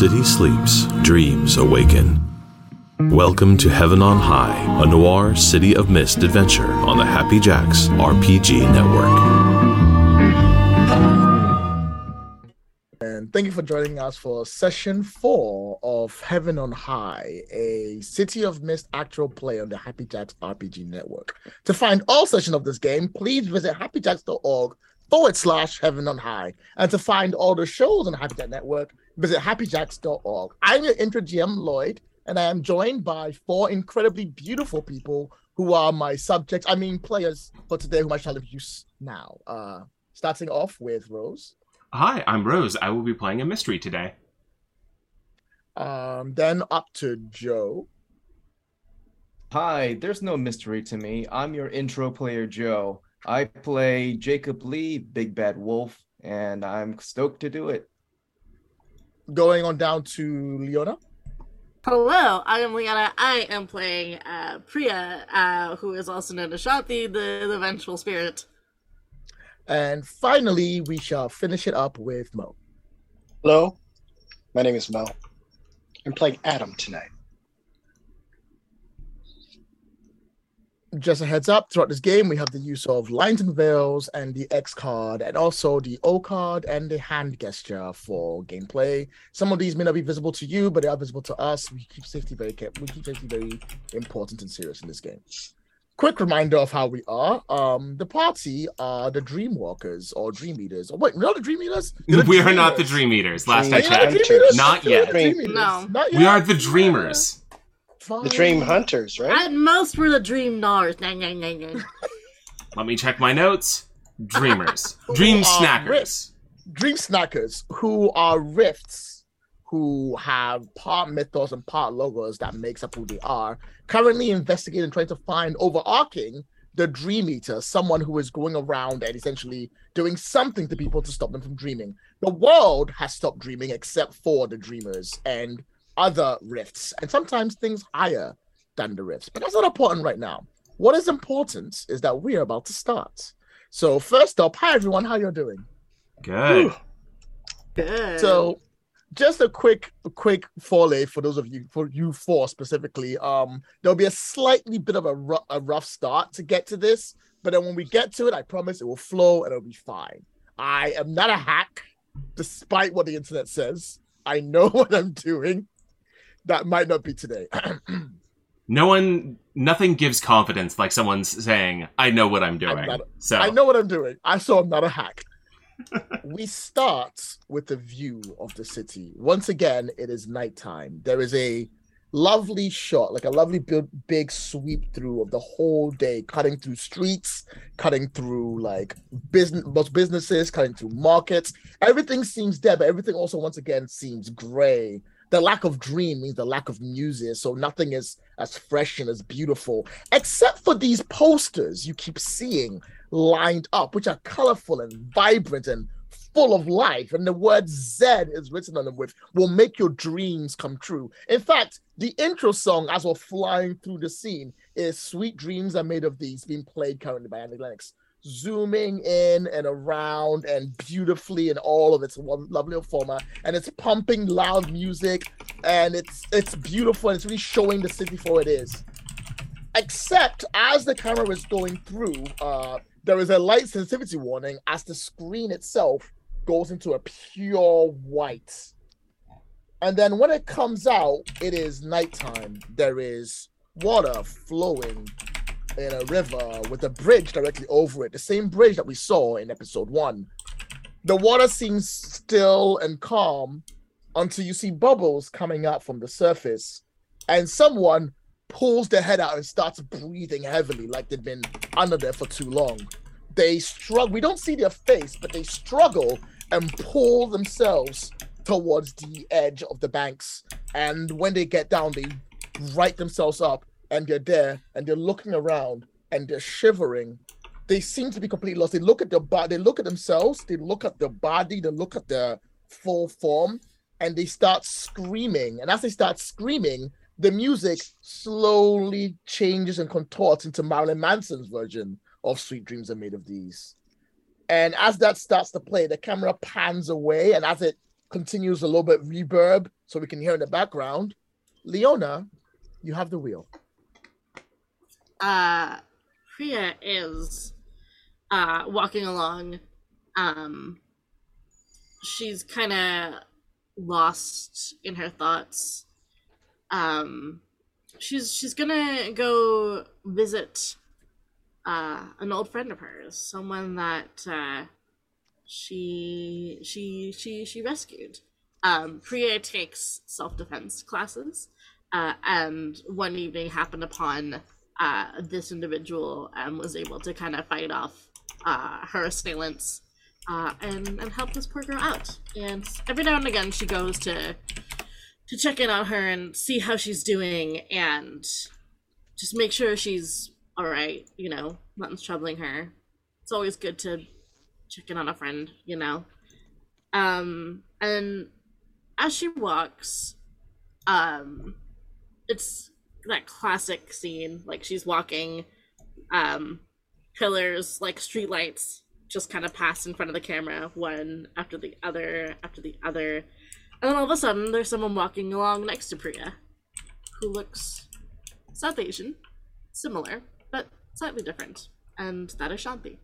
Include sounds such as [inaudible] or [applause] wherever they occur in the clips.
city sleeps, dreams awaken. Welcome to Heaven on High, a noir City of Mist adventure on the Happy Jacks RPG Network. And thank you for joining us for session four of Heaven on High, a City of Mist actual play on the Happy Jacks RPG Network. To find all sessions of this game, please visit happyjacks.org forward slash Heaven on High. And to find all the shows on the Happy Jack Network, visit happyjacks.org. I'm your intro GM, Lloyd, and I am joined by four incredibly beautiful people who are my subjects, I mean players for today, whom I shall introduce now. Uh, starting off with Rose. Hi, I'm Rose. I will be playing a mystery today. Um, then up to Joe. Hi, there's no mystery to me. I'm your intro player, Joe. I play Jacob Lee, Big Bad Wolf, and I'm stoked to do it. Going on down to Leona. Hello, I am Leona. I am playing uh, Priya, uh, who is also known as Shanti, the, the vengeful spirit. And finally, we shall finish it up with Mo. Hello, my name is Mo. I'm playing Adam tonight. Just a heads up, throughout this game, we have the use of lines and veils and the X card, and also the O card and the hand gesture for gameplay. Some of these may not be visible to you, but they are visible to us. We keep safety very we keep safety very important and serious in this game. Quick reminder of how we are. Um, the party are the Dream Walkers or Dream Eaters. Oh, wait, we're not the Dream Eaters. You're the we are Dreamers. not the Dream Eaters. Last I Dream You're not the checked. Dream Eaters? Not yet. the Dream Eaters. No. Not We are the Dreamers. Fine. The Dream Hunters, right? At most, we're the Dream Nars. Nah, nah, nah, nah. [laughs] Let me check my notes. Dreamers. [laughs] Dream snackers. dream snackers who are rifts who have part mythos and part logos that makes up who they are currently investigating trying to find overarching the dream eater someone who is going around and essentially doing something to people to stop them from dreaming the world has stopped dreaming except for the dreamers and other rifts and sometimes things higher than the rifts. But that's not important right now. What is important is that we're about to start. So first up hi everyone. How you're doing? Good. Good. so just a quick quick foray for those of you for you four specifically. Um there'll be a slightly bit of a, ru- a rough start to get to this but then when we get to it i promise it will flow and it'll be fine. I am not a hack despite what the internet says. I know [laughs] what i'm doing that might not be today [clears throat] No one, nothing gives confidence like someone's saying, I know what I'm doing. not- so, I know what I'm doing. I saw I'm not a hack. [laughs] we start with the view of the city. Once again, it is nighttime. There is a lovely shot, like a lovely big, big sweep through of the whole day, cutting through streets, cutting through like business, most businesses, cutting through markets. Everything seems dead, but everything also once again seems gray. The lack of dream means the lack of music, so nothing is as fresh and as beautiful, except for these posters you keep seeing lined up, which are colorful and vibrant and full of life. And the word Z is written on them with will make your dreams come true. In fact, the intro song, as we're flying through the scene, is Sweet Dreams Are Made of These, being played currently by Annie Lennox. Zooming in and around and beautifully in all of its lo- lovely format, and it's pumping loud music, and it's it's beautiful, and it's really showing the city for what it is except as the camera is going through, uh, there is a light sensitivity warning as the screen itself goes into a pure white. And then when it comes out, it is nighttime. There is water flowing in a river with a bridge directly over it, the same bridge that we saw in episode one. The water seems still and calm until you see bubbles coming out from the surface, and someone pulls their head out and starts breathing heavily like they've been under there for too long. They struggle. We don't see their face, but they struggle and pull themselves towards the edge of the banks. And when they get down, they right themselves up and they're there and they're looking around and they're shivering. They seem to be completely lost. They look at their body, they look at themselves, they look at their body, they look at their full form, and they start screaming. And as they start screaming, the music slowly changes and contorts into Marilyn Manson's version of Sweet Dreams Are Made of These. And as that starts to play, the camera pans away, and as it continues a little bit reverb, so we can hear in the background. Leona, you have the wheel. Uh Priya is uh walking along. Um she's kind of lost in her thoughts. Um she's she's gonna go visit uh an old friend of hers someone that uh she she she she rescued. Um Priya takes self-defense classes uh and one evening happened upon uh, this individual um, was able to kind of fight off uh, her assailants uh, and and help this poor girl out. And every now and again, she goes to to check in on her and see how she's doing and just make sure she's all right. You know, nothing's troubling her. It's always good to check in on a friend. You know. Um, and as she walks, um, it's that classic scene like she's walking um pillars like streetlights just kind of pass in front of the camera one after the other after the other. And then all of a sudden there's someone walking along next to priya who looks south asian similar but slightly different and that is shanti.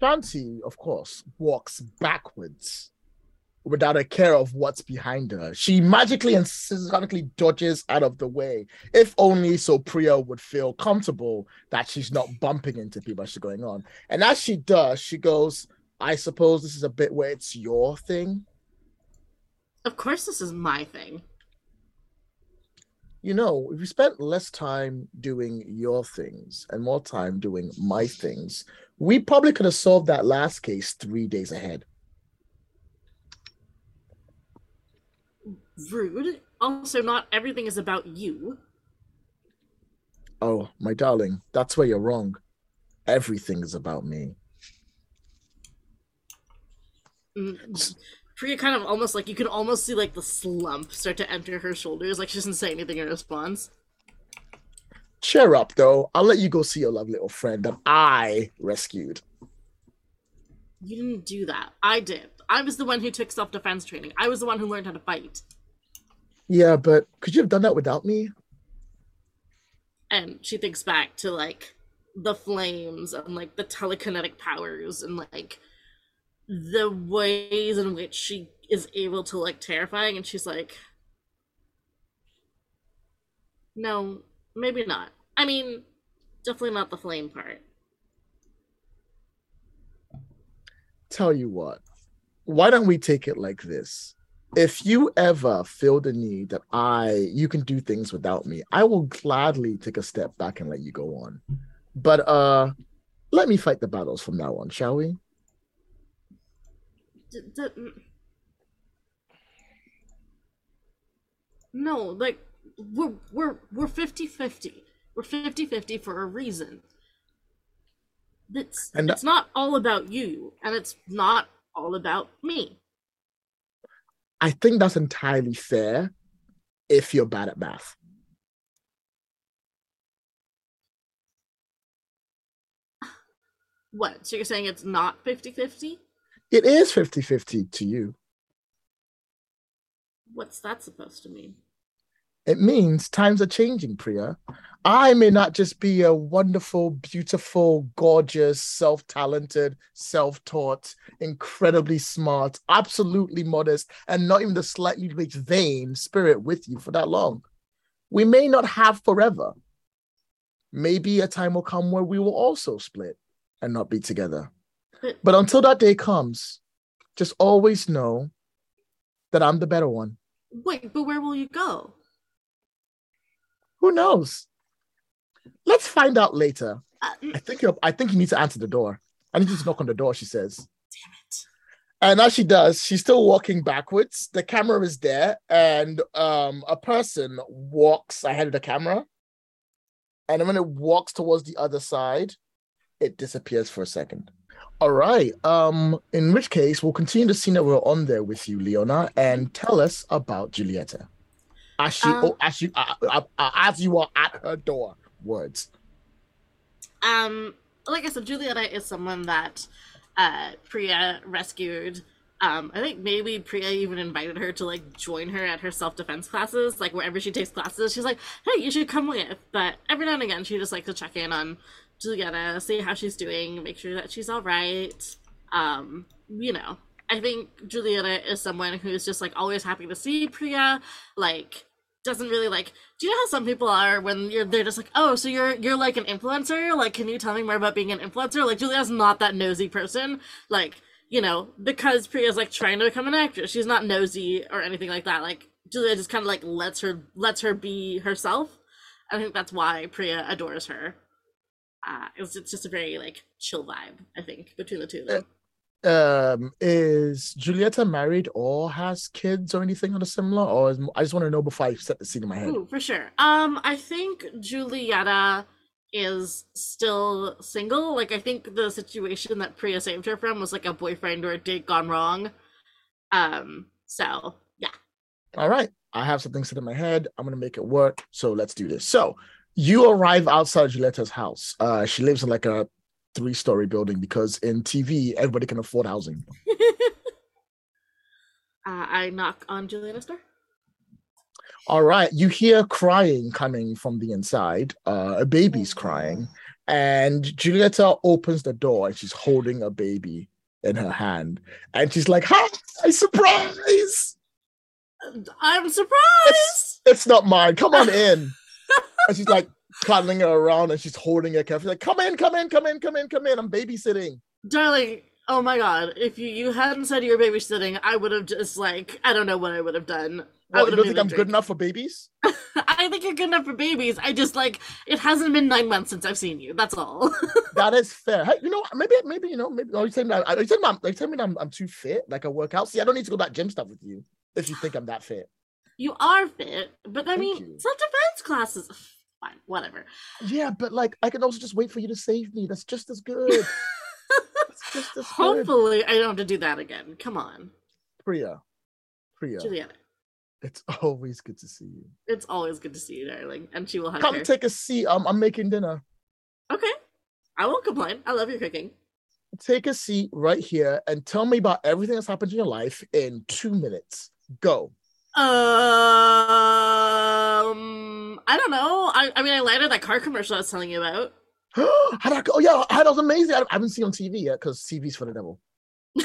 Shanti, of course, walks backwards without a care of what's behind her. She magically and systematically dodges out of the way, if only so Priya would feel comfortable that she's not bumping into people as she's going on. And as she does, she goes, I suppose this is a bit where it's your thing. of course this is my thing You know, if we spent less time doing your things and more time doing my things, we probably could have solved that last case three days ahead. Rude also not everything is about you Oh, my darling, that's where you're wrong. Everything is about me. Mm, Priya kind of almost like you can almost see like the slump start to enter her shoulders, like she doesn't say anything in response. Cheer up, though. I'll let you go see your lovely little friend that I rescued. You didn't do that. I did. I was the one who took self defense training. I was the one who learned how to fight. Yeah, but could you have done that without me? And she thinks back to like the flames and like the telekinetic powers and like the ways in which she is able to like terrifying and she's like no maybe not i mean definitely not the flame part Tell you what, why don't we take it like this? If you ever feel the need that I you can do things without me, I will gladly take a step back and let you go on. But uh let me fight the battles from now on, shall we? D- d- mm. no like we're we're we're 50-50 we're 50-50 for a reason it's And- it's not all about you and it's not all about me I think that's entirely fair if you're bad at math. what so you're saying it's not 50-50 It is 50 50 to you. what's that supposed to mean It means times are changing, Priya. I may not just be a wonderful, beautiful, gorgeous, self talented, self taught, incredibly smart, absolutely modest, and not even the slightly vain spirit with you for that long. We may not have forever. Maybe a time will come where we will also split and not be together. But until that day comes, just always know that I'm the better one. wait but where will you go Who knows? Let's find out later. uh, I think you're, I think you need to answer the door. I need you to knock on the door, she says. damn it And as she does, she's still walking backwards. The camera is there, and um, a person walks ahead of the camera. And when it walks towards the other side, it disappears for a second. All right. Um, in which case, we'll continue the scene that we're on there with you, Leona, and tell us about Julieta. As she, Um, oh, as you, uh, uh, uh, as you are at her door. Words. um like i said julieta is someone that uh priya rescued Um, I think maybe Priya even invited her to like join her at her self defense classes, like wherever she takes classes. She's like, "Hey, you should come with." But every now and again, she just likes to check in on Julieta, see how she's doing, make sure that she's all right. Um, you know, I think Julieta is someone who's just like always happy to see Priya. Like, doesn't really like. Do you know how some people are when you're they're just like, oh, so you're you're like an influencer? Like, can you tell me more about being an influencer? Like, julia's not that nosy person. Like, you know, because Priya's like trying to become an actress. She's not nosy or anything like that. Like, Julia just kind of like lets her lets her be herself. I think that's why Priya adores her. Uh, it's, it's just a very like chill vibe, I think, between the two of them. Um, is Julieta married or has kids or anything on a similar? Or is, I just want to know before I set the scene in my head. Ooh, for sure. Um, I think Julieta is still single. Like, I think the situation that Priya saved her from was like a boyfriend or a date gone wrong. Um, so yeah. All right, I have something set in my head. I'm gonna make it work. So let's do this. So you arrive outside Julieta's house. Uh, she lives in like a three-story building because in TV everybody can afford housing. [laughs] Uh, I knock on Julieta's door. All right, you hear crying coming from the inside. Uh, a baby's crying, and Julieta opens the door and she's holding a baby in her hand, and she's like, "Hi, surprise! I'm surprised. It's, it's not mine. Come on [laughs] in." and she's like cuddling her around, and she's holding her carefully, like, "Come in, come in, come in, come in, come in. I'm babysitting." Darling, oh my god, if you, you hadn't said you were babysitting, I would have just like I don't know what I would have done. I you don't think I'm good enough for babies? [laughs] I think you're good enough for babies. I just like it hasn't been nine months since I've seen you. That's all. [laughs] That is fair. Hey, you know, maybe, maybe you know, maybe. Are you saying that? Are you saying I'm, are you telling me I'm, I'm too fit? Like I work out? See, I don't need to go to that gym stuff with you if you think I'm that fit. you are fit, but I Thank mean, you. self defense classes. Fine, whatever. Yeah, but like I can also just wait for you to save me. That's just as good. That's just as [laughs] good. Hopefully, I don't have to do that again. Come on, Priya, Priya, Julieta. it's [laughs] always good to see you. It's always good to see you, darling. And she will hug Come her. take a seat. Um, I'm making dinner. okay, I won't complain. I love your cooking. Take a seat right here and tell me about everything that's happened in your life in two minutes. Go. Um, I don't know. I, I mean, I landed that car commercial I was telling you about. How'd that go? Oh, yeah, that was amazing. I, I haven't seen it on TV yet because TV's for the devil. [laughs]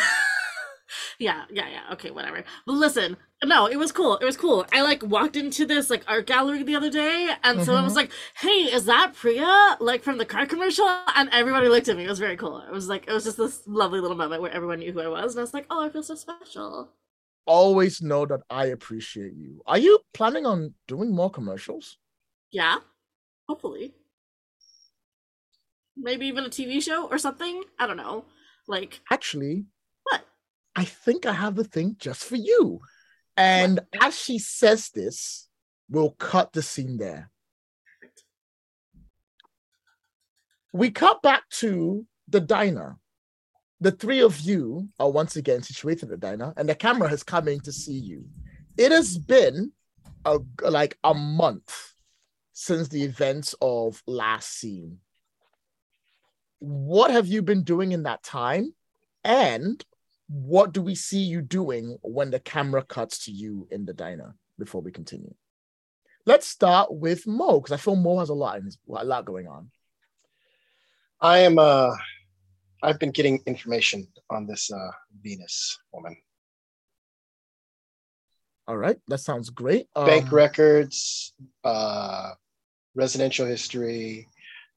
yeah, yeah, yeah. Okay, whatever. But listen, no, it was cool. It was cool. I like walked into this like art gallery the other day, and someone was mm-hmm. like, "Hey, is that Priya?" Like from the car commercial, and everybody looked at me. It was very cool. It was like it was just this lovely little moment where everyone knew who I was, and I was like, "Oh, I feel so special." Always know that I appreciate you. Are you planning on doing more commercials? Yeah, hopefully. Maybe even a TV show or something. I don't know. Like Actually, what? I think I have the thing just for you. And as she says this, we'll cut the scene there. We cut back to the diner. The three of you are once again situated at the diner, and the camera has come in to see you. It has been a, like a month since the events of last scene. What have you been doing in that time? And what do we see you doing when the camera cuts to you in the diner before we continue? Let's start with Mo because I feel Mo has a lot in his, a lot going on. I am. Uh, I've been getting information on this uh, Venus woman. All right, that sounds great. Bank Um, records, uh, residential history,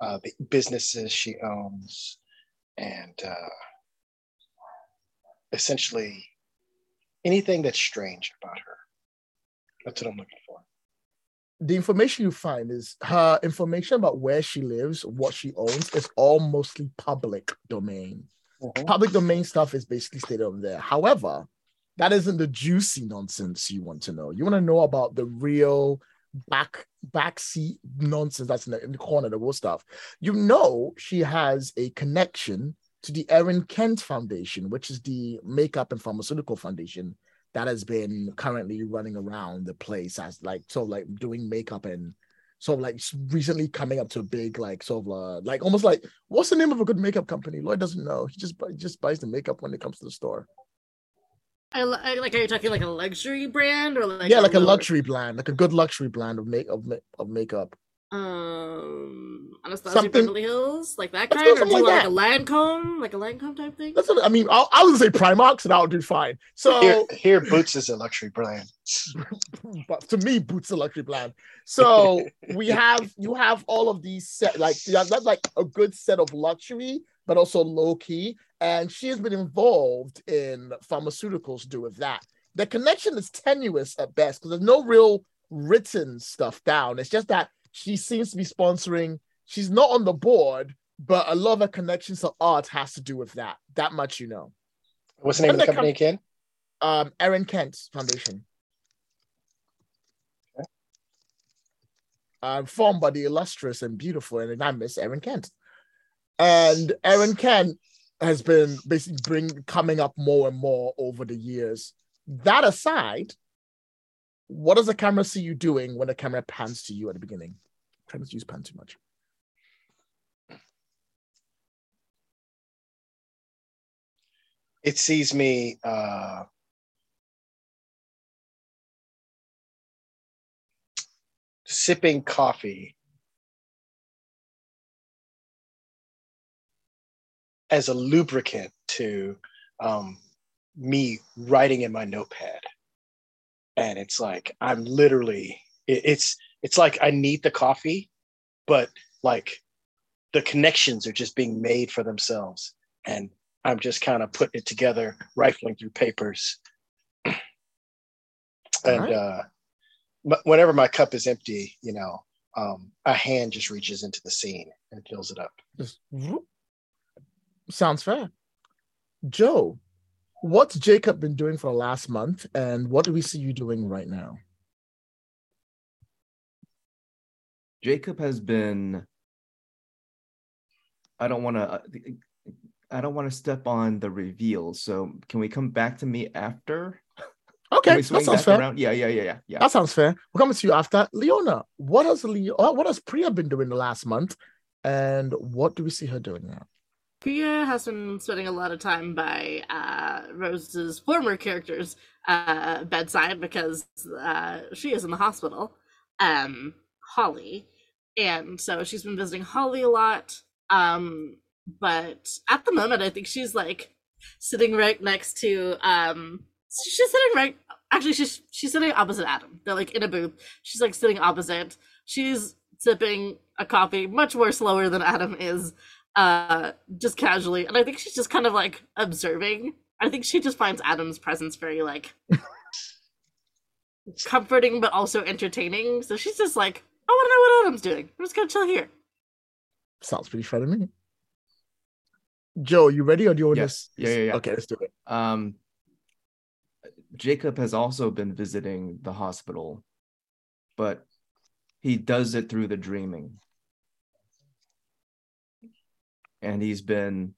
uh, the businesses she owns, and uh, essentially anything that's strange about her. That's what I'm looking for. the information you find is her information about where she lives, what she owns, is all mostly public domain. Mhm. Public domain stuff is basically stated over there. However, that isn't the juicy nonsense you want to know. You want to know about the real back backseat nonsense that's in the, in the corner, the real stuff. You know she has a connection to the Erin Kent Foundation, which is the makeup and pharmaceutical foundation that has been currently running around the place as like sort of like doing makeup and sort of like recently coming up to a big like sort of uh, like almost like what's the name of a good makeup company? Lloyd doesn't know. He just he just buys the makeup when it comes to the store. I, I like. Are you talking like a luxury brand or like yeah, like a lower- luxury brand, like a good luxury brand of make of, ma- of makeup. Um, Anastasia Something- Beverly Hills, like that kind, do or do you like want like a Lancome, like a Lancome type thing? That's what I mean. I'll, I was gonna say Primark, so that would do fine. So, Here, here, Boots is a luxury brand. [laughs] but to me, Boots is a luxury brand. So [laughs] we have you have all of these set like you have that's like a good set of luxury, but also low key. And she has been involved in pharmaceuticals to do with that. The connection is tenuous at best because there's no real written stuff down. It's just that she seems to be sponsoring. She's not on the board, but a lot of her connections to art has to do with that. That much you know. What's the name of the And company again? Um, Erin Kent Foundation. Uh, formed by the illustrious and beautiful and I miss Erin Kent. And Erin Kent has been basically bring coming up more and more over the years. That aside, what does the camera see you doing when the camera pans to you at the beginning? I'm trying to use pan too much. It sees me uh, sipping coffee as a lubricant to um, me writing in my notepad. And it's like I'm literally it, it's it's like I need the coffee, but like the connections are just being made for themselves. And I'm just kind of putting it together, rifling through papers. [clears throat] and Alright. uh, m- whenever my cup is empty, you know, um, a hand just reaches into the scene and fills it up. Just whoop. Sounds fair. Joe, what's Jacob been doing for the last month, and what do we see you doing right now? Jacob has been. I don't want to. I don't want to step on the reveal. So can we come back to me after? Okay, that sounds fair. around? Yeah, yeah, yeah, yeah, yeah. That sounds fair. We're coming to you after Leona. What has Leo? What has Priya been doing the last month, and what do we see her doing now? Priya has been spending a lot of time by uh, Rose's former character's uh, bedside because uh, she is in the hospital, um, Holly, and so she's been visiting Holly a lot. Um, but at the moment, I think she's like sitting right next to. Um, she's sitting right. Actually, she's she's sitting opposite Adam. They're like in a booth. She's like sitting opposite. She's sipping a coffee much more slower than Adam is uh just casually and i think she's just kind of like observing i think she just finds adam's presence very like [laughs] comforting but also entertaining so she's just like i want to know what adam's doing i'm just gonna chill here Sounds pretty fun to me. Joe, you ready, or do you want Yes. to? Yeah, yeah, yeah. Okay, let's do it. Um, Jacob has also been visiting the hospital, but he does it through the dreaming. And he's been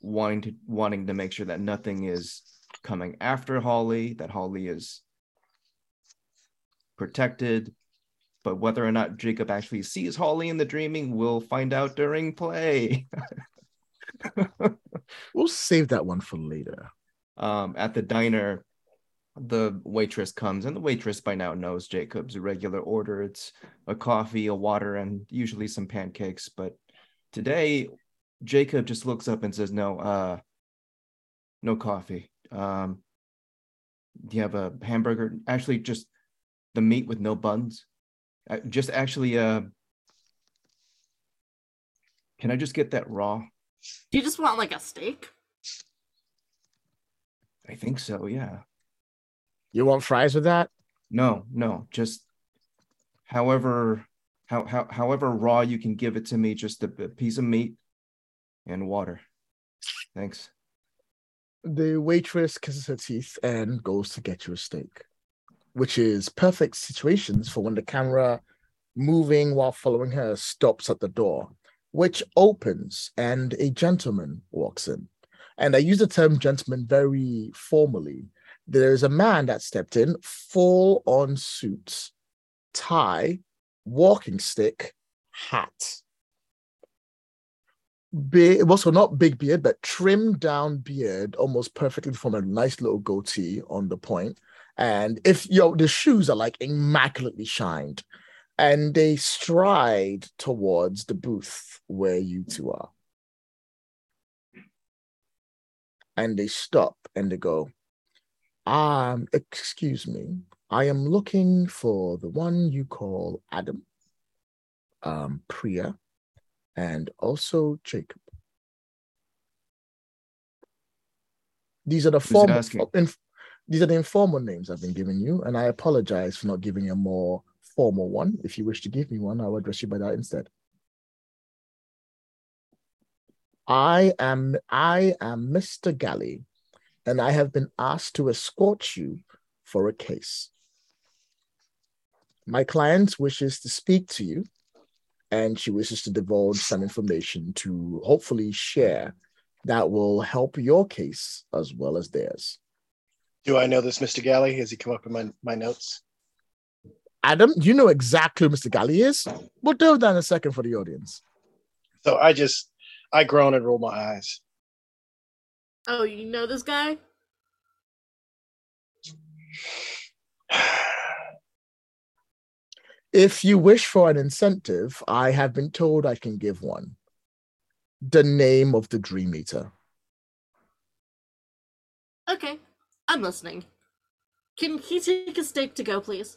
wanting to wanting to make sure that nothing is coming after Holly, that Holly is protected. But whether or not Jacob actually sees Holly in the dreaming, we'll find out during play. [laughs] We'll save that one for later. um, at the diner, the waitress comes, and the waitress by now knows Jacob's regular order. It's a coffee, a water, and usually some pancakes. But today, Jacob just looks up and says, "No, uh, no coffee. Um, do you have a hamburger? Actually, just the meat with no buns. Uh, just actually, uh, can I just get that raw? do you just want like a steak I think so. Yeah." You want fries with that? No, no, just however how, how however raw you can give it to me, just a, a piece of meat and water. Thanks. The waitress kisses her teeth and goes to get you a steak, which is perfect situations for when the camera moving while following her stops at the door, which opens and a gentleman walks in. And I use the term gentleman very formally. There's a man that stepped in, full on suits, tie, walking stick, hat. Big, also not big beard, but trimmed down beard, almost perfectly from a nice little goatee on the point. And if yo, the shoes are like immaculately shined, and they stride towards the booth where you two are. And they stop and they go, um, excuse me, I am looking for the one you call Adam, um, Priya, and also Jacob. These are the formal, inf- these are the informal names I've been giving you, and I apologize for not giving you a more formal one. If you wish to give me one, I'll address you by that instead. I am I am Mr. Galley, and I have been asked to escort you for a case. My client wishes to speak to you, and she wishes to divulge some information to hopefully share that will help your case as well as theirs. Do I know this Mr. Galley? Has he come up in my, my notes? Adam, you know exactly who Mr. Galley is. We'll do that in a second for the audience. So I just I groan and roll my eyes. Oh, you know this guy? [sighs] [sighs] [sighs] If you wish for an incentive, I have been told I can give one. The name of the Dream Eater. Okay, I'm listening. Can he take a steak to go, please?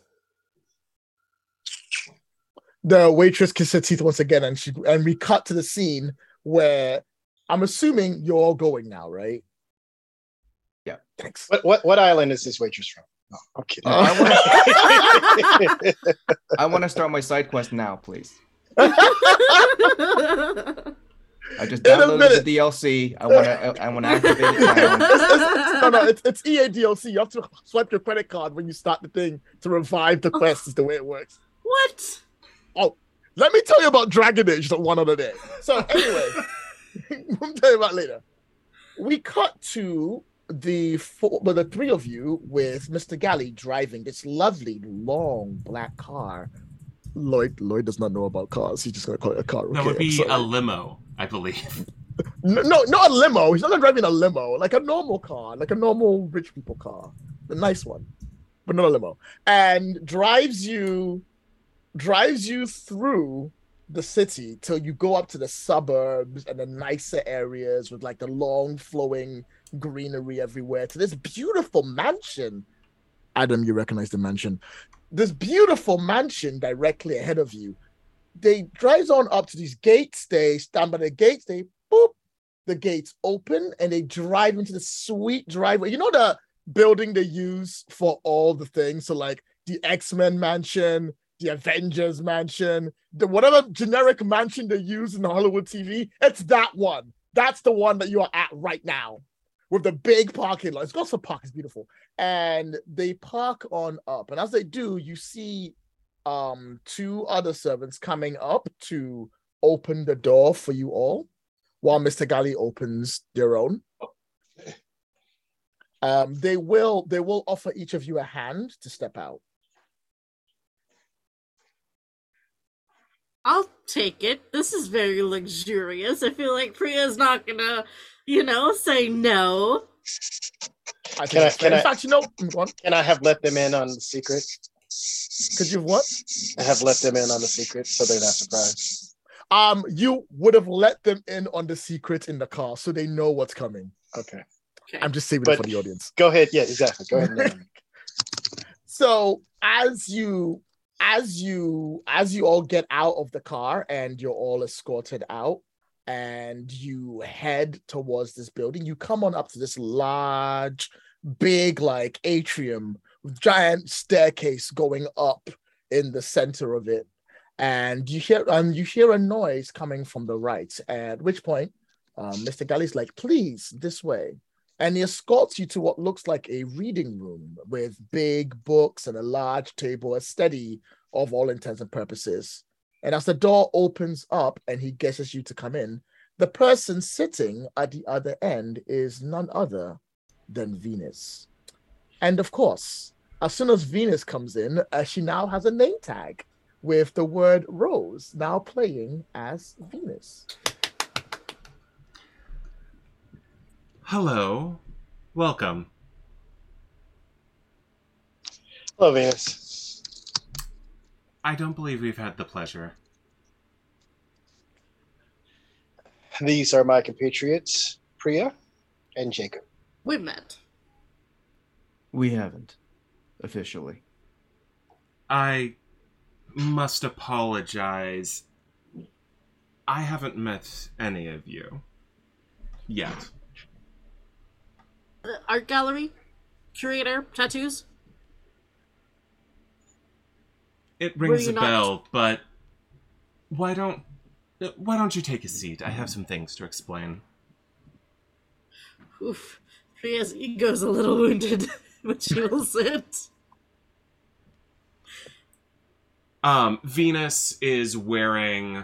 The waitress kisses her teeth once again, and she and we cut to the scene where I'm assuming you're all going now, right? Yeah. Thanks. What what what island is this waitress from? No, I'm kidding. Uh, I want to [laughs] start my side quest now, please. I just downloaded the DLC. I want to. I want to activate [laughs] it now. It's- it's- no, no, it's, it's EA DLC. You have to swipe your credit card when you start the thing to revive the quest. Is the way it works. what? Oh, let me tell you about Dragon Age the one other day. So anyway, [laughs] I'll tell you about later. We cut to the four, well, the three of you with Mr. Galley driving this lovely long black car. Lloyd Lloyd does not know about cars. He's just gonna call it a car. That okay, would be a limo, I believe. no, no, not a limo. He's not driving a limo, like a normal car, like a normal rich people car, the nice one, but not a limo, and drives you, drives you through the city till you go up to the suburbs and the nicer areas with like the long flowing greenery everywhere to this beautiful mansion. Adam, you recognize the mansion. This beautiful mansion directly ahead of you. They drives on up to these gates. They stand by the gates. They boop, the gates open and they drive into the sweet driveway. You know the building they use for all the things. So like the X-Men mansion, the Avengers mansion, the whatever generic mansion they use in Hollywood TV. It's that one. That's the one that you are at right now. With the big parking lot. It's got some park, it's beautiful. And they park on up. And as they do, you see um two other servants coming up to open the door for you all while Mr. Galley opens their own. Um, they will they will offer each of you a hand to step out. I'll take it. This is very luxurious. I feel like Priya's not gonna, you know, say no. I Can I- can I- fact, you know, go on. Can I have let them in on the secret? could you what? I have let them in on the secret so they're not surprised. Um, you would have let them in on the secret in the car, so they know what's coming. Okay. I'm just saving it for the audience. Go ahead. Yeah, exactly. Go ahead. [laughs] So as you as you as you all get out of the car and you're all escorted out and you head towards this building you come on up to this large big like atrium with giant staircase going up in the center of it and you hear um you hear a noise coming from the right at which point um, mr Galley's like please this way and he escorts you to what looks like a reading room with big books and a large table, a study of all intents and purposes. And as the door opens up and he guesses you to come in, the person sitting at the other end is none other than Venus. And of course, as soon as Venus comes in, uh, she now has a name tag with the word Rose now playing as Venus. Hello. Welcome. Hello, Venus. I don't believe we've had the pleasure. These are my compatriots, Priya and Jacob. We've met. We haven't officially. I must apologize. I haven't met any of you yet. The art gallery, curator, tattoos. It rings you a not- bell, but why don't why don't you take a seat? I have some things to explain. Oof. Priya's ego's a little wounded, [laughs] but she will [laughs] sit. Um, Venus is wearing.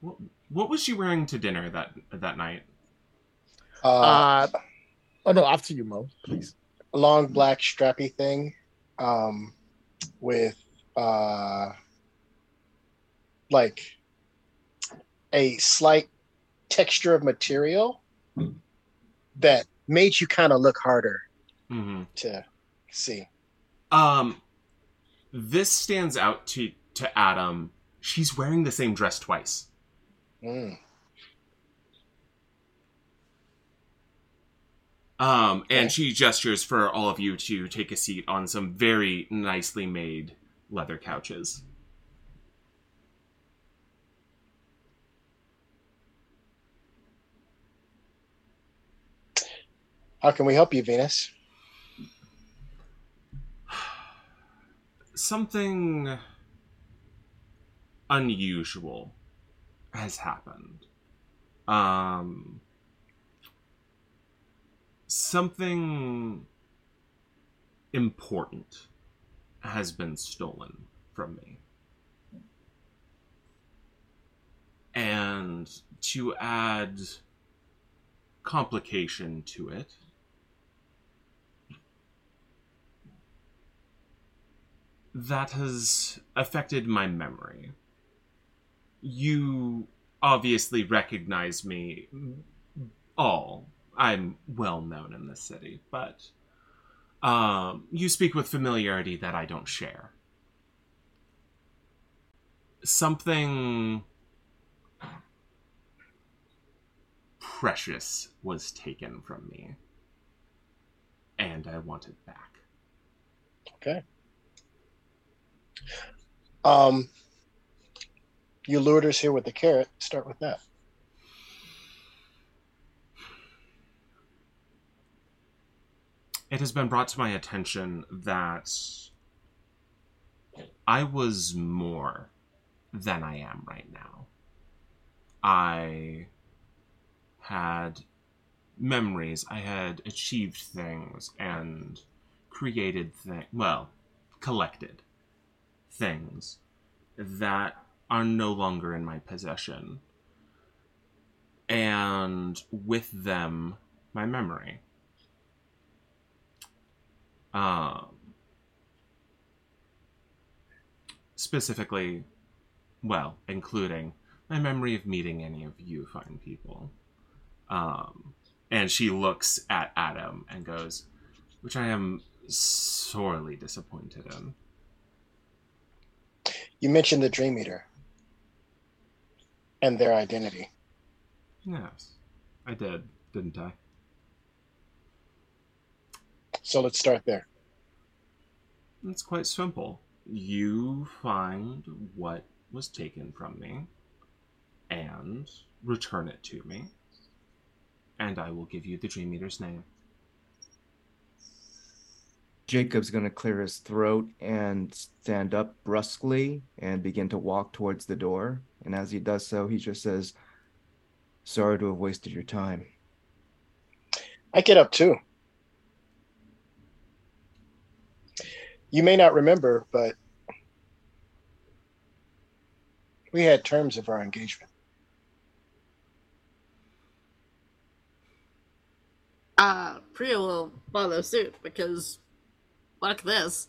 What, what was she wearing to dinner that that night? Uh, Uh, oh no, after you, Mo, please. a long black strappy thing um, with uh, like a slight texture of material that made you kind of look harder hmm to see. Um, this stands out to to Adam. She's wearing the same dress twice. Mm. Um, Okay. and she gestures for all of you to take a seat on some very nicely made leather couches. How can we help you, Venus? Something unusual has happened. Um, something important has been stolen from me. And to add complication to it, that has affected my memory. You obviously recognize me all. I'm well known in the city, but um, you speak with familiarity that I don't share. Something precious was taken from me, and I want it back. Okay. Um, you lured us here with the carrot. Start with that. It has been brought to my attention that I was more than I am right now. I had memories, I had achieved things and created things, well, collected things that are no longer in my possession. And with them, my memory. Um, specifically, well, including my memory of meeting any of you fine people. Um, and she looks at Adam and goes, which I am sorely disappointed in. You mentioned the Dream Eater and their identity. Yes, I did, didn't I? So let's start there. It's quite simple. You find what was taken from me and return it to me, and I will give you the Dream Eater's name. Jacob's going to clear his throat and stand up brusquely and begin to walk towards the door. And as he does so, he just says, Sorry to have wasted your time. I get up too. You may not remember, but we had terms of our engagement. Uh, Priya will follow suit because fuck this.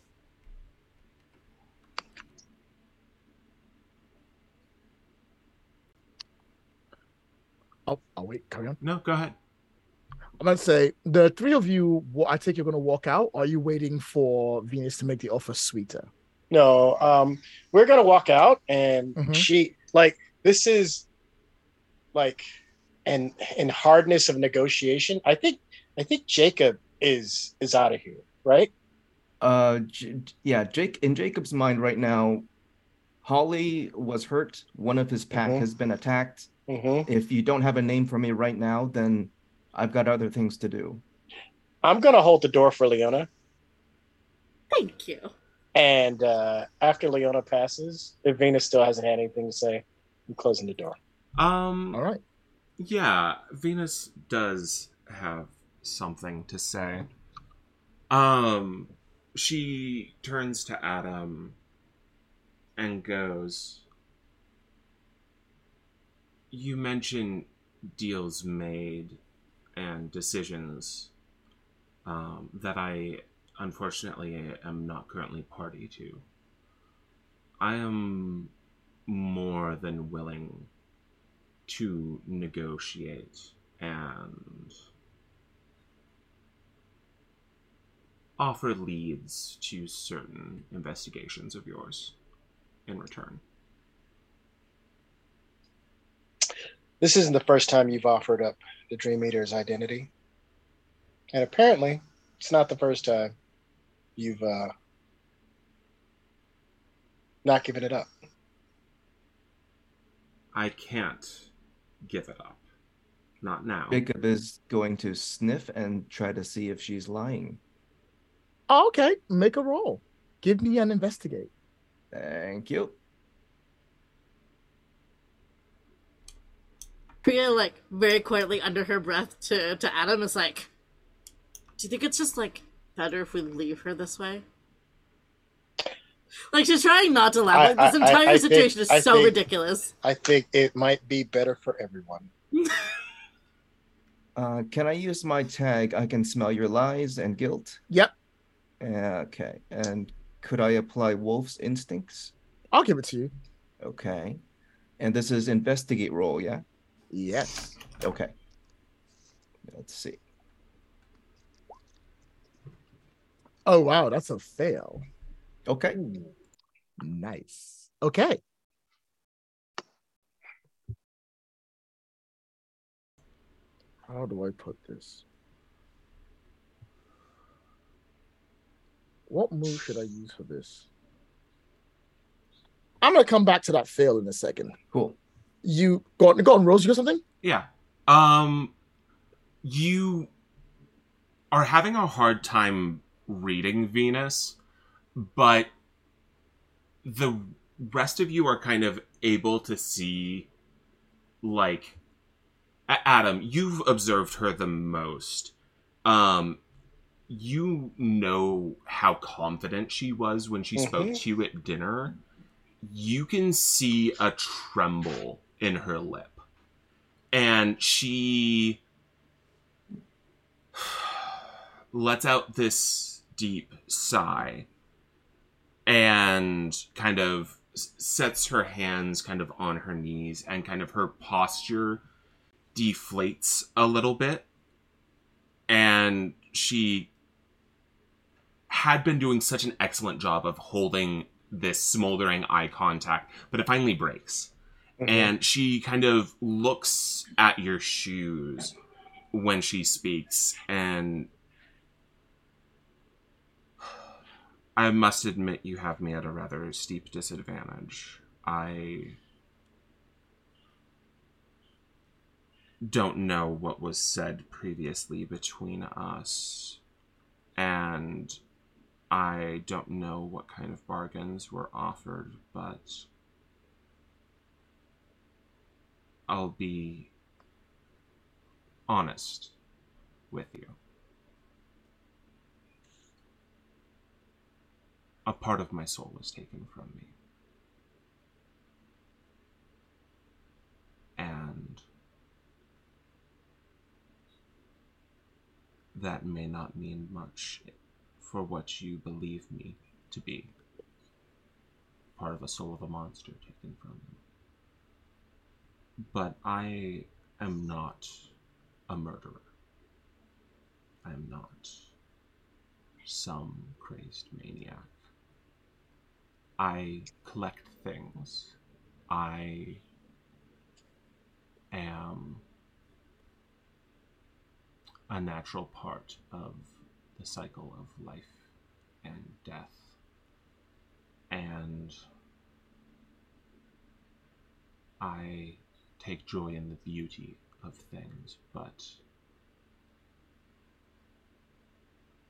Oh, I'll wait. Carry on. No, go ahead. I'm gonna say the three of you. wa- I think you're gonna walk out. Are you waiting for Venus to make the offer sweeter? No, um, we're gonna walk out, and Mhm. she like this is like an in hardness of negotiation. I think I think Jacob is is out of here, right? Uh, J- yeah, Jake. In Jacob's mind right now, Holly was hurt. One of his pack Mhm. has been attacked. Mm-hmm. If you don't have a name for me right now, then I've got other things to do. I'm gonna hold the door for Leona, Thank you. and uh, after Leona passes, if Venus still hasn't had anything to say, I'm closing the door. Um, All right. Yeah, Venus does have something to say. Um, she turns to Adam and goes, You mentioned deals made and decisions um, that I unfortunately am not currently party to. I am more than willing to negotiate and offer leads to certain investigations of yours in return. This isn't the first time you've offered up the Dream Eater's identity, and apparently, it's not the first time you've uh, not given it up. I can't give it up. Not now. Jacob is going to sniff and try to see if she's lying. Okay. Make a roll. Give me an investigate. Thank you. Priya, like, very quietly under her breath to, to Adam is like, Do you think it's just, like, better if we leave her this way? Like, she's trying not to laugh. Like, this I- entire I think- situation is I so think- ridiculous. I think it might be better for everyone. [laughs] Uh, can I use my tag? I can smell your lies and guilt. Yep. Okay. And could I apply wolf's instincts? I'll give it to you. Okay. And this is investigate roll, yeah? Yes. Okay. Let's see. Oh wow, that's a fail. Okay. Ooh, nice. Okay. How do I put this? What move should I use for this? I'm gonna come back to that fail in a second. Cool. You go on, go on, Rose. You got something? Yeah. Um you are having a hard time reading Venus, but the rest of you are kind of able to see like Adam, you've observed her the most. Um you know how confident she was when she spoke Mhm. to you at dinner. You can see a tremble in her lip. And she [sighs] lets out this deep sigh and kind of sets her hands kind of on her knees and kind of her posture deflates a little bit. And she had been doing such an excellent job of holding this smoldering eye contact but it finally breaks Mhm. and she kind of looks at your shoes when she speaks and i must admit you have me at a rather steep disadvantage i don't know what was said previously between us and i don't know what kind of bargains were offered but I'll be honest with you. A part of my soul was taken from me. And that may not mean much for what you believe me to be. Part of a soul of a monster taken from me but I am not a murderer. I am not some crazed maniac. I collect things. I am a natural part of the cycle of life and death. And I take joy in the beauty of things, but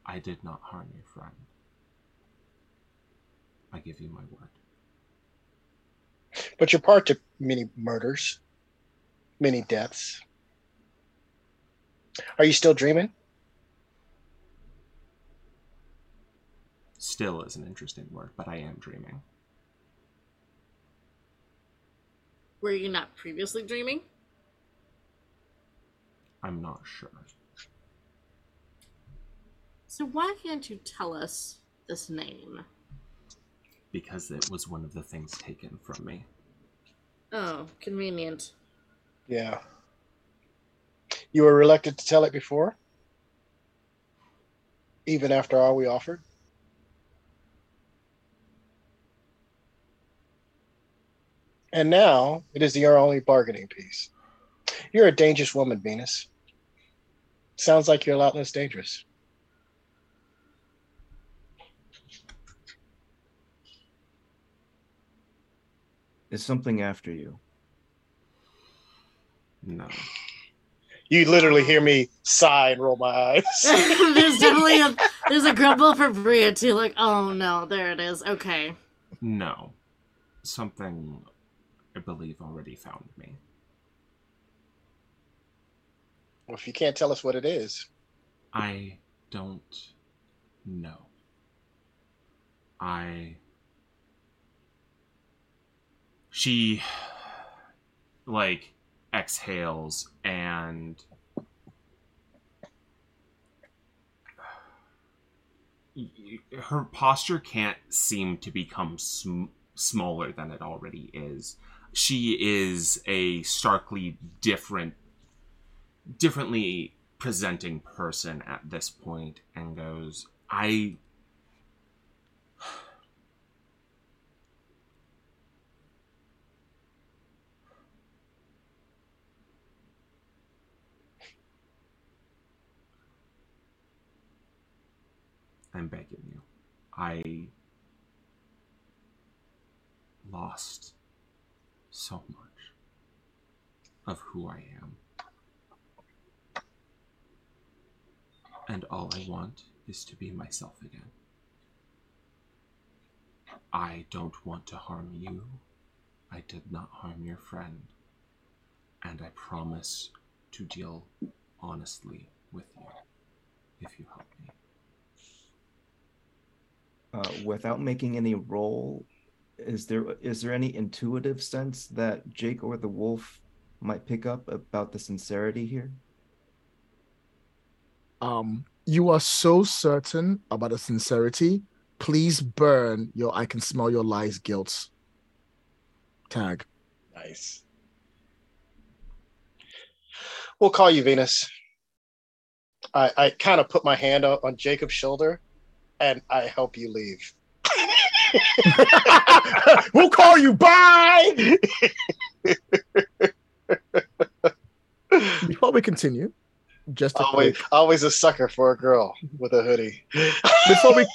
I did not harm your friend. I give you my word. But you're part to many murders, many deaths. Are you still dreaming? Still is an interesting word, but I am dreaming. Were you not previously dreaming? I'm not sure. So why can't you tell us this name? Because it was one of the things taken from me. Oh, convenient. Yeah. You were reluctant to tell it before? Even after all we offered? And now it is your only bargaining piece. You're a dangerous woman, Venus. Sounds like you're a lot less dangerous. Is something after you? No. You literally hear me sigh and roll my eyes. [laughs] there's definitely a there's a grumble for Bria too. Like, oh no, there it is. Okay. No. Something I believe already found me. well, if you can't tell us what it is, I don't know. I. She, like, exhales and. Her posture can't seem to become sm- smaller than it already is. She is a starkly different differently presenting person at this point and goes, I. I'm begging you. I lost so much of who I am. and all I want is to be myself again. I don't want to harm you. I did not harm your friend. And I promise to deal honestly with you if you help me. Uh, without making any roll, is there is there any intuitive sense that Jake or the wolf might pick up about the sincerity here? Um, you are so certain about the sincerity. Please burn your I can smell your lies guilt tag. nice. We'll call you Venus. I, I kind of put my hand on, on Jacob's shoulder and I help you leave. [laughs] we'll call you. Bye. Before we continue, just always, quick, always a sucker for a girl with a hoodie. before we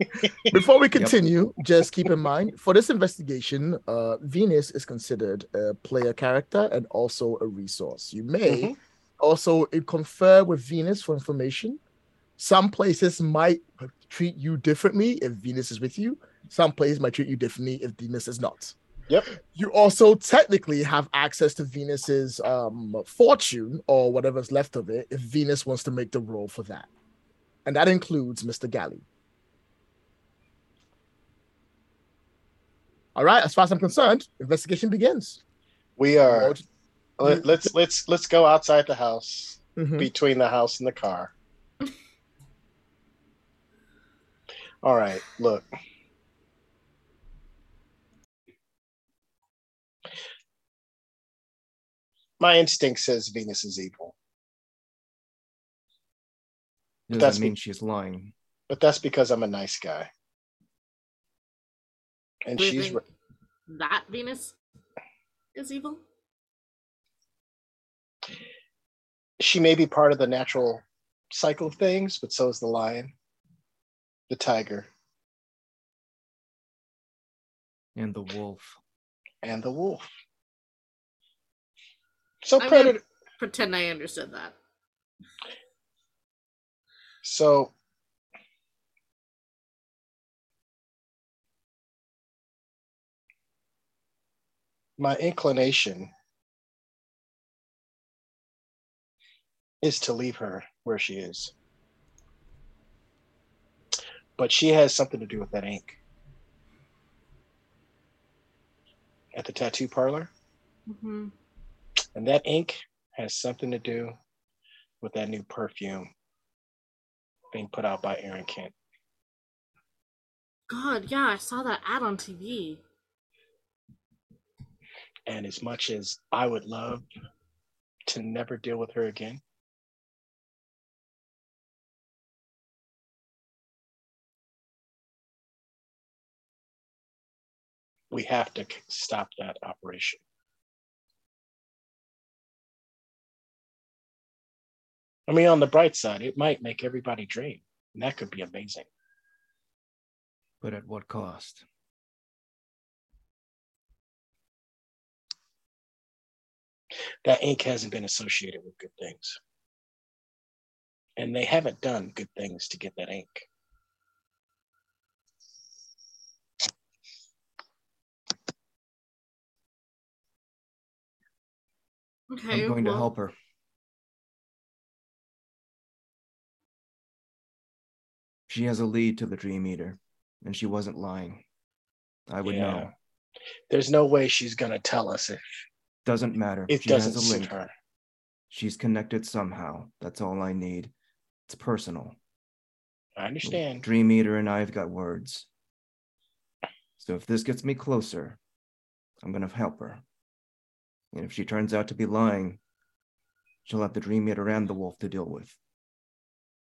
[laughs] before we continue, just keep in mind for this investigation, uh, Venus is considered a player character and also a resource. You may Mhm. also confer with Venus for information. Some places might treat you differently if Venus is with you. Some places might treat you differently if Venus is not. Yep. You also technically have access to Venus's um, fortune or whatever's left of it if Venus wants to make the roll for that. And that includes Mr. Galley. All right, as far as I'm concerned, investigation begins. We are. Let, let's let's let's go outside the house, Mhm. between the house and the car. [laughs] All right, look. My instinct says Venus is evil. Does That's that be- mean she's lying? But that's because I'm a nice guy. And Do she's think that Venus is evil? she may be part of the natural cycle of things, but so is the lion, the tiger, And the wolf. and the wolf. So I'm predator. pretend I understood that. So my inclination is to leave her where she is. But she has something to do with that ink. At the tattoo parlor. hmm And that ink has something to do with that new perfume being put out by Erin Kent. God, yeah, I saw that ad on TV. And as much as I would love to never deal with her again, we have to stop that operation. I mean, on the bright side, it might make everybody dream, and that could be amazing. But at what cost? that ink hasn't been associated with good things. And they haven't done good things to get that ink. Okay, I'm going to help her. She has a lead to the Dream Eater, and she wasn't lying. I would Yeah. know. There's no way she's gonna tell us if Doesn't matter. it she doesn't has a link. her. She's connected somehow. That's all I need. It's personal. I understand. Dream Eater and I have got words. So if this gets me closer, I'm going to help her. And if she turns out to be lying, she'll have the Dream Eater and the wolf to deal with.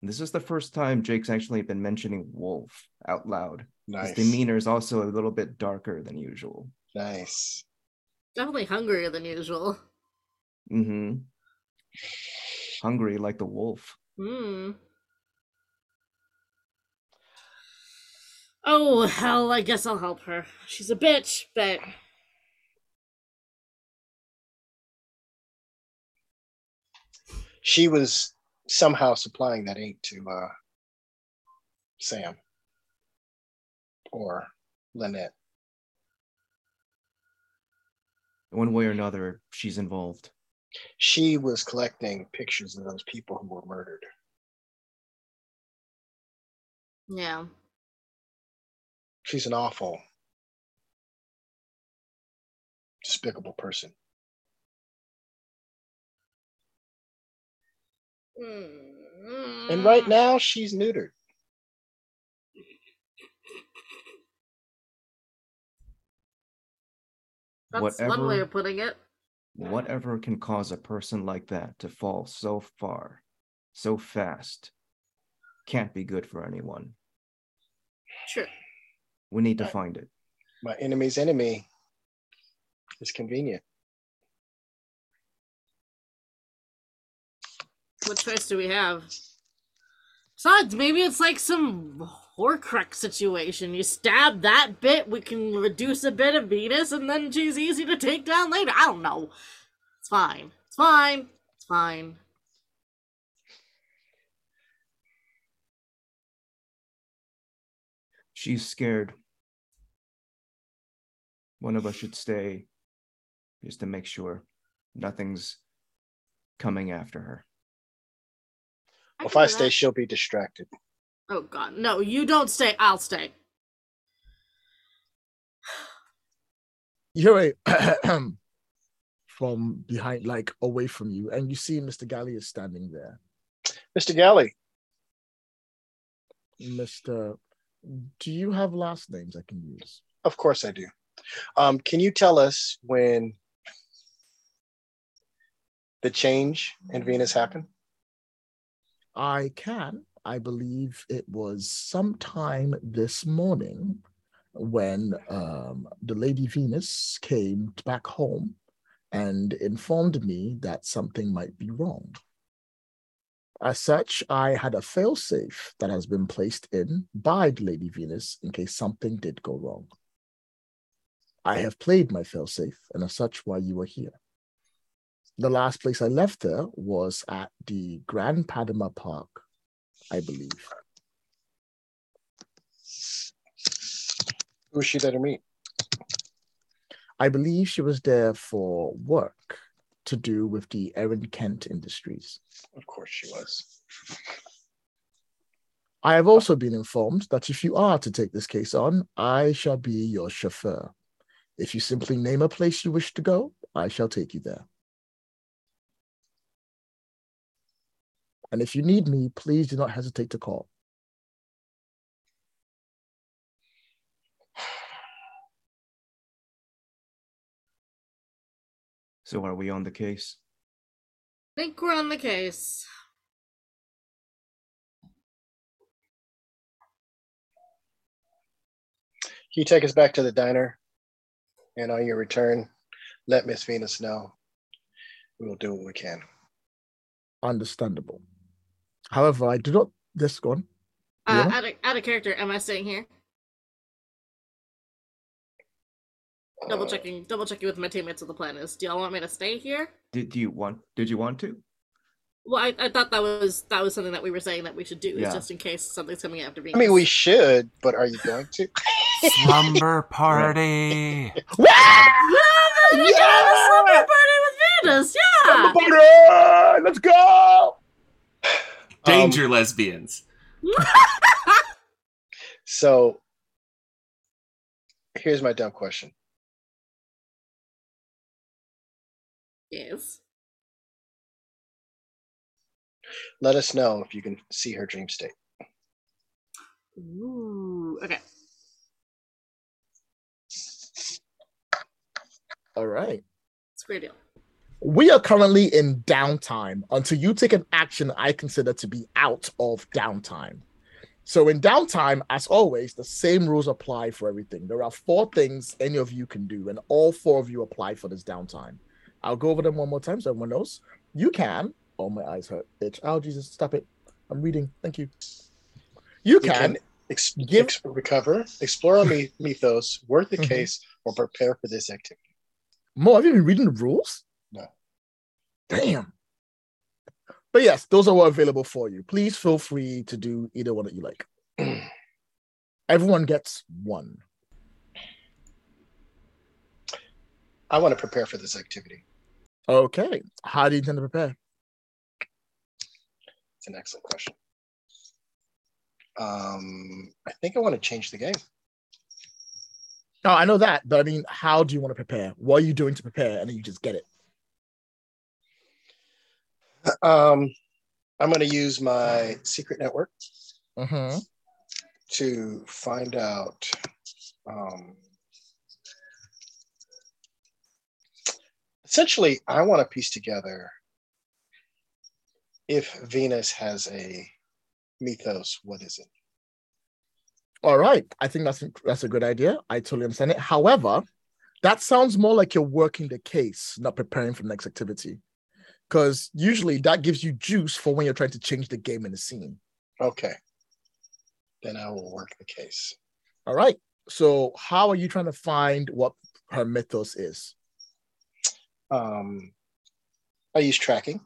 And this is the first time Jake's actually been mentioning wolf out loud. Nice. His demeanor is also a little bit darker than usual. Nice. definitely hungrier than usual. Mm-hmm. Hungry like the wolf. Hmm. Oh hell, I guess I'll help her. She's a bitch, but She was somehow supplying that ink to uh, Sam or Lynette. One way or another, she's involved. She was collecting pictures of those people who were murdered. yeah. She's an awful, despicable person. And right now, she's neutered. That's one way of putting it. Whatever can cause a person like that to fall so far, so fast, can't be good for anyone. Sure. We need to find it. My enemy's enemy is convenient. What choice do we have? Besides, maybe it's like some Horcrux situation. You stab that bit, we can reduce a bit of Venus, and then she's easy to take down later. I don't know. It's fine. It's fine. It's fine. She's scared. One of us should stay just to make sure nothing's coming after her. If I stay, that. she'll be distracted. Oh god, no! You don't stay. I'll stay. You hear a [clears throat] from behind, like away from you, and you see Mr. Galley is standing there. Mr. Galley, Mr. Do you have last names I can use? of course I do. Um, can you tell us when the change in Venus happened? I can. I believe it was sometime this morning when um, the Lady Venus came back home and informed me that something might be wrong. As such, I had a failsafe that has been placed in by the Lady Venus in case something did go wrong. I have played my failsafe, and as such, why you are here. The last place I left her was at the Grand Padma Park, I believe. Who was she there to meet? I believe she was there for work to do with the Erin Kent Industries. Of course she was. I have also been informed that if you are to take this case on, I shall be your chauffeur. If you simply name a place you wish to go, I shall take you there. And if you need me, please do not hesitate to call. So are we on the case? I think we're on the case. Can you take us back to the diner? And on your return, let Miss Venus know. We will do what we can. Understandable. However, I do not. This gone. Uh, Yeah. out, of, out of character, am I staying here? Double Uh, checking, double checking with my teammates what the plan is. Do y'all want me to stay here? Did you want? Did you want to? Well, I, I thought that was that was something that we were saying that we should do, is Yeah. just in case something's coming after me. I mean, we should, but are you going to? [laughs] Slumber party. [laughs] Yeah! Slumber party with Venus, yeah. Everybody, let's go! Danger um, lesbians. [laughs] So here's my dumb question. Yes. Let us know if you can see her dream state. Ooh. Okay. All right. It's a great deal. We are currently in downtime until you take an action I consider to be out of downtime. So, in downtime, as always, the same rules apply for everything. There are four things any of you can do, and all four of you apply for this downtime. I'll go over them one more time so everyone knows. You can. Oh, my eyes hurt. Itch. Oh, Jesus. Stop it. I'm reading. Thank you. You You can. can ex- Give- ex- recover, explore a me- mythos, worth the Mhm. case, or prepare for this activity. Mo, have you been reading the rules? No. Damn. But yes, those are all available for you. Please feel free to do either one that you like. [clears throat] Everyone gets one. I want to prepare for this activity. Okay. How do you intend to prepare? It's an excellent question. Um, I think I want to change the game. Oh, I know that, but I mean, how do you want to prepare? What are you doing to prepare? And then you just get it. Um, I'm going to use my secret network Mm-hmm. to find out. Um, essentially, I want to piece together if Venus has a mythos, what is it? All right. I think that's that's a good idea. I totally understand it. However, that sounds more like you're working the case, not preparing for the next activity. Because usually that gives you juice for when you're trying to change the game in the scene. Okay. Then I will work the case. All right. So how are you trying to find what her mythos is? Um, I use tracking,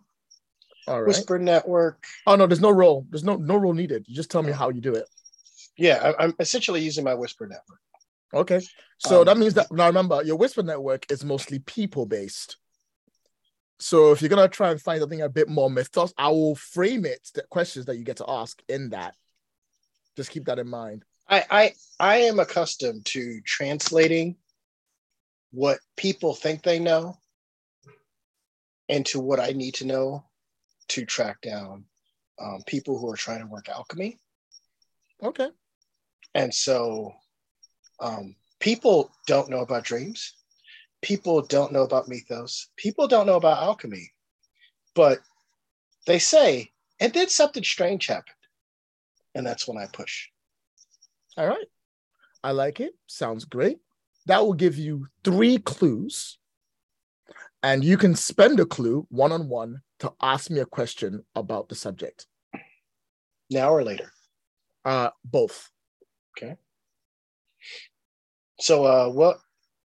All right. Whisper Network. Oh no, there's no role. There's no no role needed. You just tell me how you do it. Yeah, I, I'm essentially using my Whisper Network. Okay. So Um, that means that now remember your whisper network is mostly people based. So if you're gonna try and find something a bit more mythos, I will frame it the questions that you get to ask in that. Just keep that in mind. I, I I am accustomed to translating what people think they know into what I need to know to track down um, people who are trying to work alchemy. Okay. And so um, people don't know about dreams. People don't know about mythos. People don't know about alchemy. But they say, and then something strange happened. and that's when I push. All right. I like it. Sounds great. That will give you three clues. And you can spend a clue one on one to ask me a question about the subject. Now or later. Uh, both. Okay. So, uh, what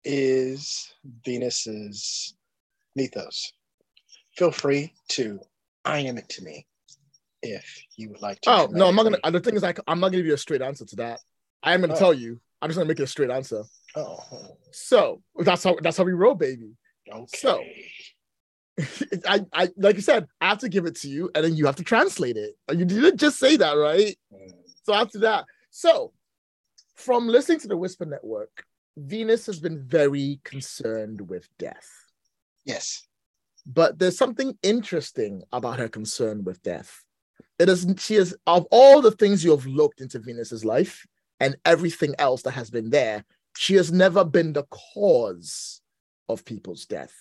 is Venus's mythos? Feel free to I am it to me if you would like to. Oh no, I'm not gonna. The thing is, like, I'm not gonna give you a straight answer to that. I am gonna Oh. tell you. I'm just gonna make it a straight answer. Oh, So that's how that's how we roll, baby. okay. So- [laughs] I, I like you said, I have to give it to you, and then you have to translate it. You didn't just say that, right? Mm. So after that, so from listening to the Whisper Network, Venus has been very concerned with death. Yes. But there's something interesting about her concern with death. It is she is of all the things you have looked into Venus's life and everything else that has been there, she has never been the cause of people's death.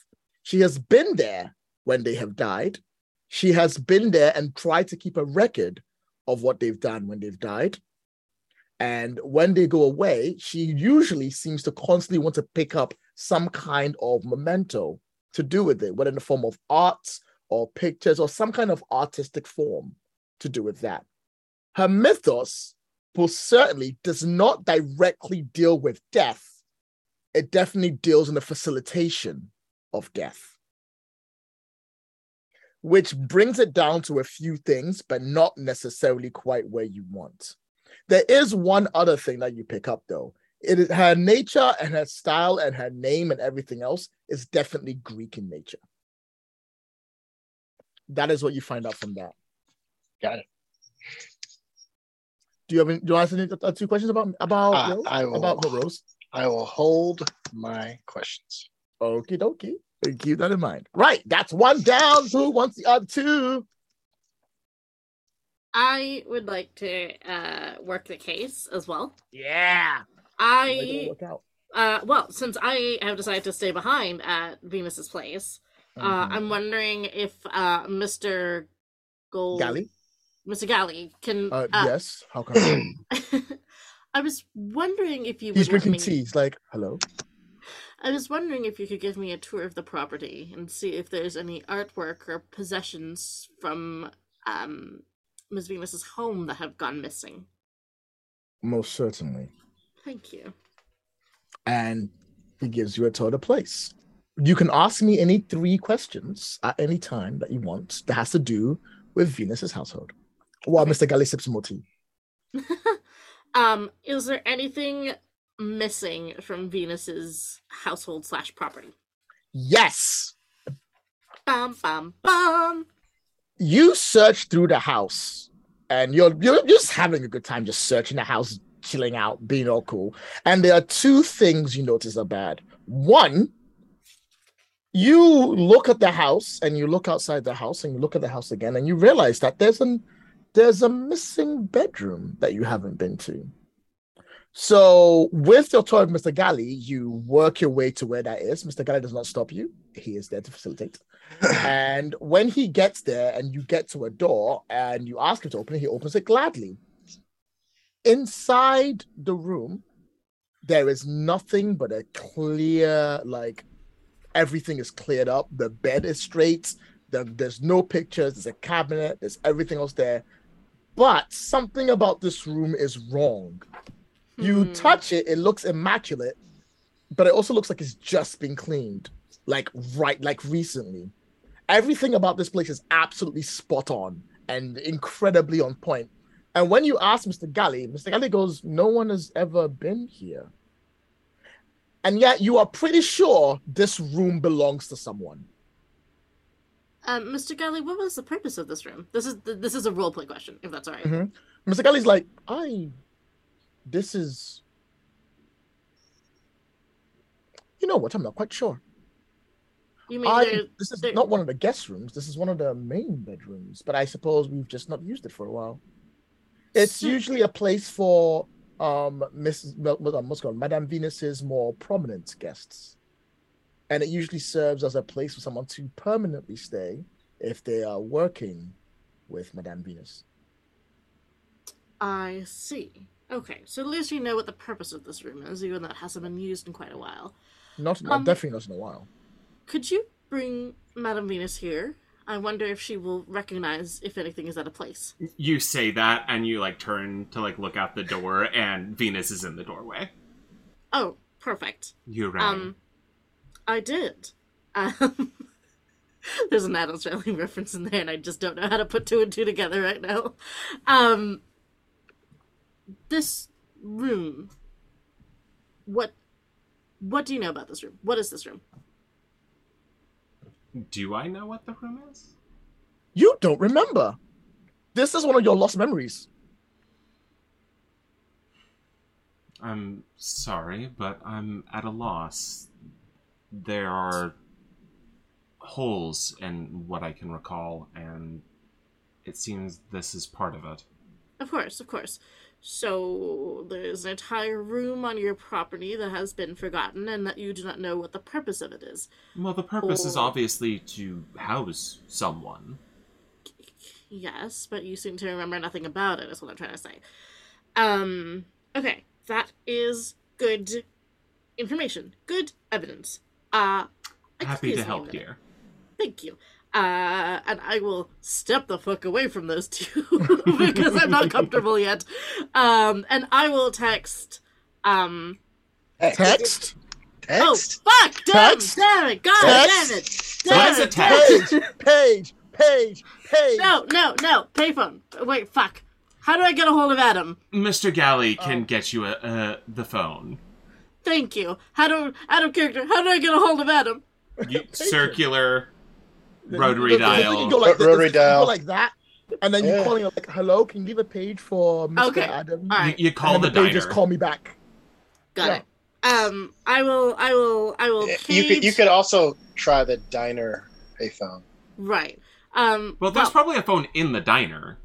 She has been there when they have died. She has been there and tried to keep a record of what they've done when they've died. And when they go away, she usually seems to constantly want to pick up some kind of memento to do with it, whether in the form of art or pictures or some kind of artistic form to do with that. Her mythos most certainly does not directly deal with death. It definitely deals in the facilitation of death. Which brings it down to a few things, but not necessarily quite where you want. There is one other thing that you pick up though. It is her nature and her style and her name and everything else is definitely Greek in nature. That is what you find out from that. Got it. Do you have any, do you want to ask any uh, two questions about about Uh, Rose? I will. about Rose? I will hold my questions. Okie dokie. Keep that in mind. Right. That's one down. Who wants the other two? I would like to uh, work the case as well. Yeah. I work out? uh, well, since I have decided to stay behind at Venus's place, uh, Mhm. I'm wondering if uh, Mr. Gold, Galley? Mr. Galley, can. Uh, uh, yes. How come? [coughs] I was wondering if you He's drinking me- tea. He's like, hello. I was wondering if you could give me a tour of the property and see if there's any artwork or possessions from um, Ms. Venus's home that have gone missing. Most certainly. Thank you. And he gives you a tour of the place. You can ask me any three questions at any time that you want that has to do with Venus's household. While Mr. Galley sips more tea. [laughs] um, is there anything missing from Venus's household slash property? Yes. Bum bum bum. You search through the house and you're you're just having a good time just searching the house chilling out being all cool. And there are two things you notice are bad. One you look at the house and you look outside the house and you look at the house again and you realize that there's an there's a missing bedroom that you haven't been to so with your tour of mr galley you work your way to where that is mr galley does not stop you he is there to facilitate [laughs] and when he gets there and you get to a door and you ask him to open it, he opens it gladly. Inside the room, there is nothing but a clear, like everything is cleared up. The bed is straight. The, there's no pictures. There's a cabinet. There's everything else there. But something about this room is wrong. You Hmm. touch it, it looks immaculate, but it also looks like it's just been cleaned, like right, like recently. Everything about this place is absolutely spot on and incredibly on point. And when you ask Mr. Galley, Mr. Galley goes, No one has ever been here. And yet you are pretty sure this room belongs to someone. Um, Mr. Galley, what was the purpose of this room? This is this is a role play question, if that's all right. Mhm. Mr. Galley's like, I this is you know what, I'm not quite sure. You mean I, this is not one of the guest rooms. This is one of the main bedrooms, but I suppose we've just not used it for a while. It's So- usually a place for um Mrs. What's called Madame Venus's more prominent guests, and it usually serves as a place for someone to permanently stay if they are working with Madame Venus. I see. Okay, so at least you know what the purpose of this room is, even though it hasn't been used in quite a while. Not Um, definitely not in a while. Could you bring Madame Venus here? I wonder if she will recognize if anything is out of place. You say that, and you like turn to like look out the door, and Venus is in the doorway. Oh, perfect. You rang. Um, I did. Um, [laughs] there's an Addams Family [laughs] reference in there, and I just don't know how to put two and two together right now. Um, this room. What? What do you know about this room? What is this room? Do I know what the room is? You don't remember. This is one of your lost memories. I'm sorry, but I'm at a loss. There are holes in what I can recall, and it seems this is part of it. Of course, of course. So there's an entire room on your property that has been forgotten, and that you do not know what the purpose of it is. Well, the purpose is obviously to house someone. Yes, but you seem to remember nothing about it, is what I'm trying to say. Um, okay, that is good information. Good evidence. Uh, Happy to help here. Thank you. Uh, and I will step the fuck away from those two [laughs] because I'm not comfortable yet. Um, and I will text, um, Text? Text? oh, fuck, damn, Text? damn it, god Text? damn it. What Damn is a it, text? Page, page, page, page. No, no, no, payphone. Wait, fuck. How do I get a hold of Adam? Mr. Galley can Oh. get you a, uh, the phone. Thank you. How do out of character? How do I get a hold of Adam? You, [laughs] circular Then rotary you- then you dial. go like this, Rotary you go dial. like that, and then Yeah. you're calling like, "Hello, can you give a page for Mr. Okay, Adam?" all You, you call and the then the diner. just call me back. Got Yeah. it. Um, I will. I will. I will. You could you could also try the diner payphone. Right. Um. Well, there's probably a phone in the diner.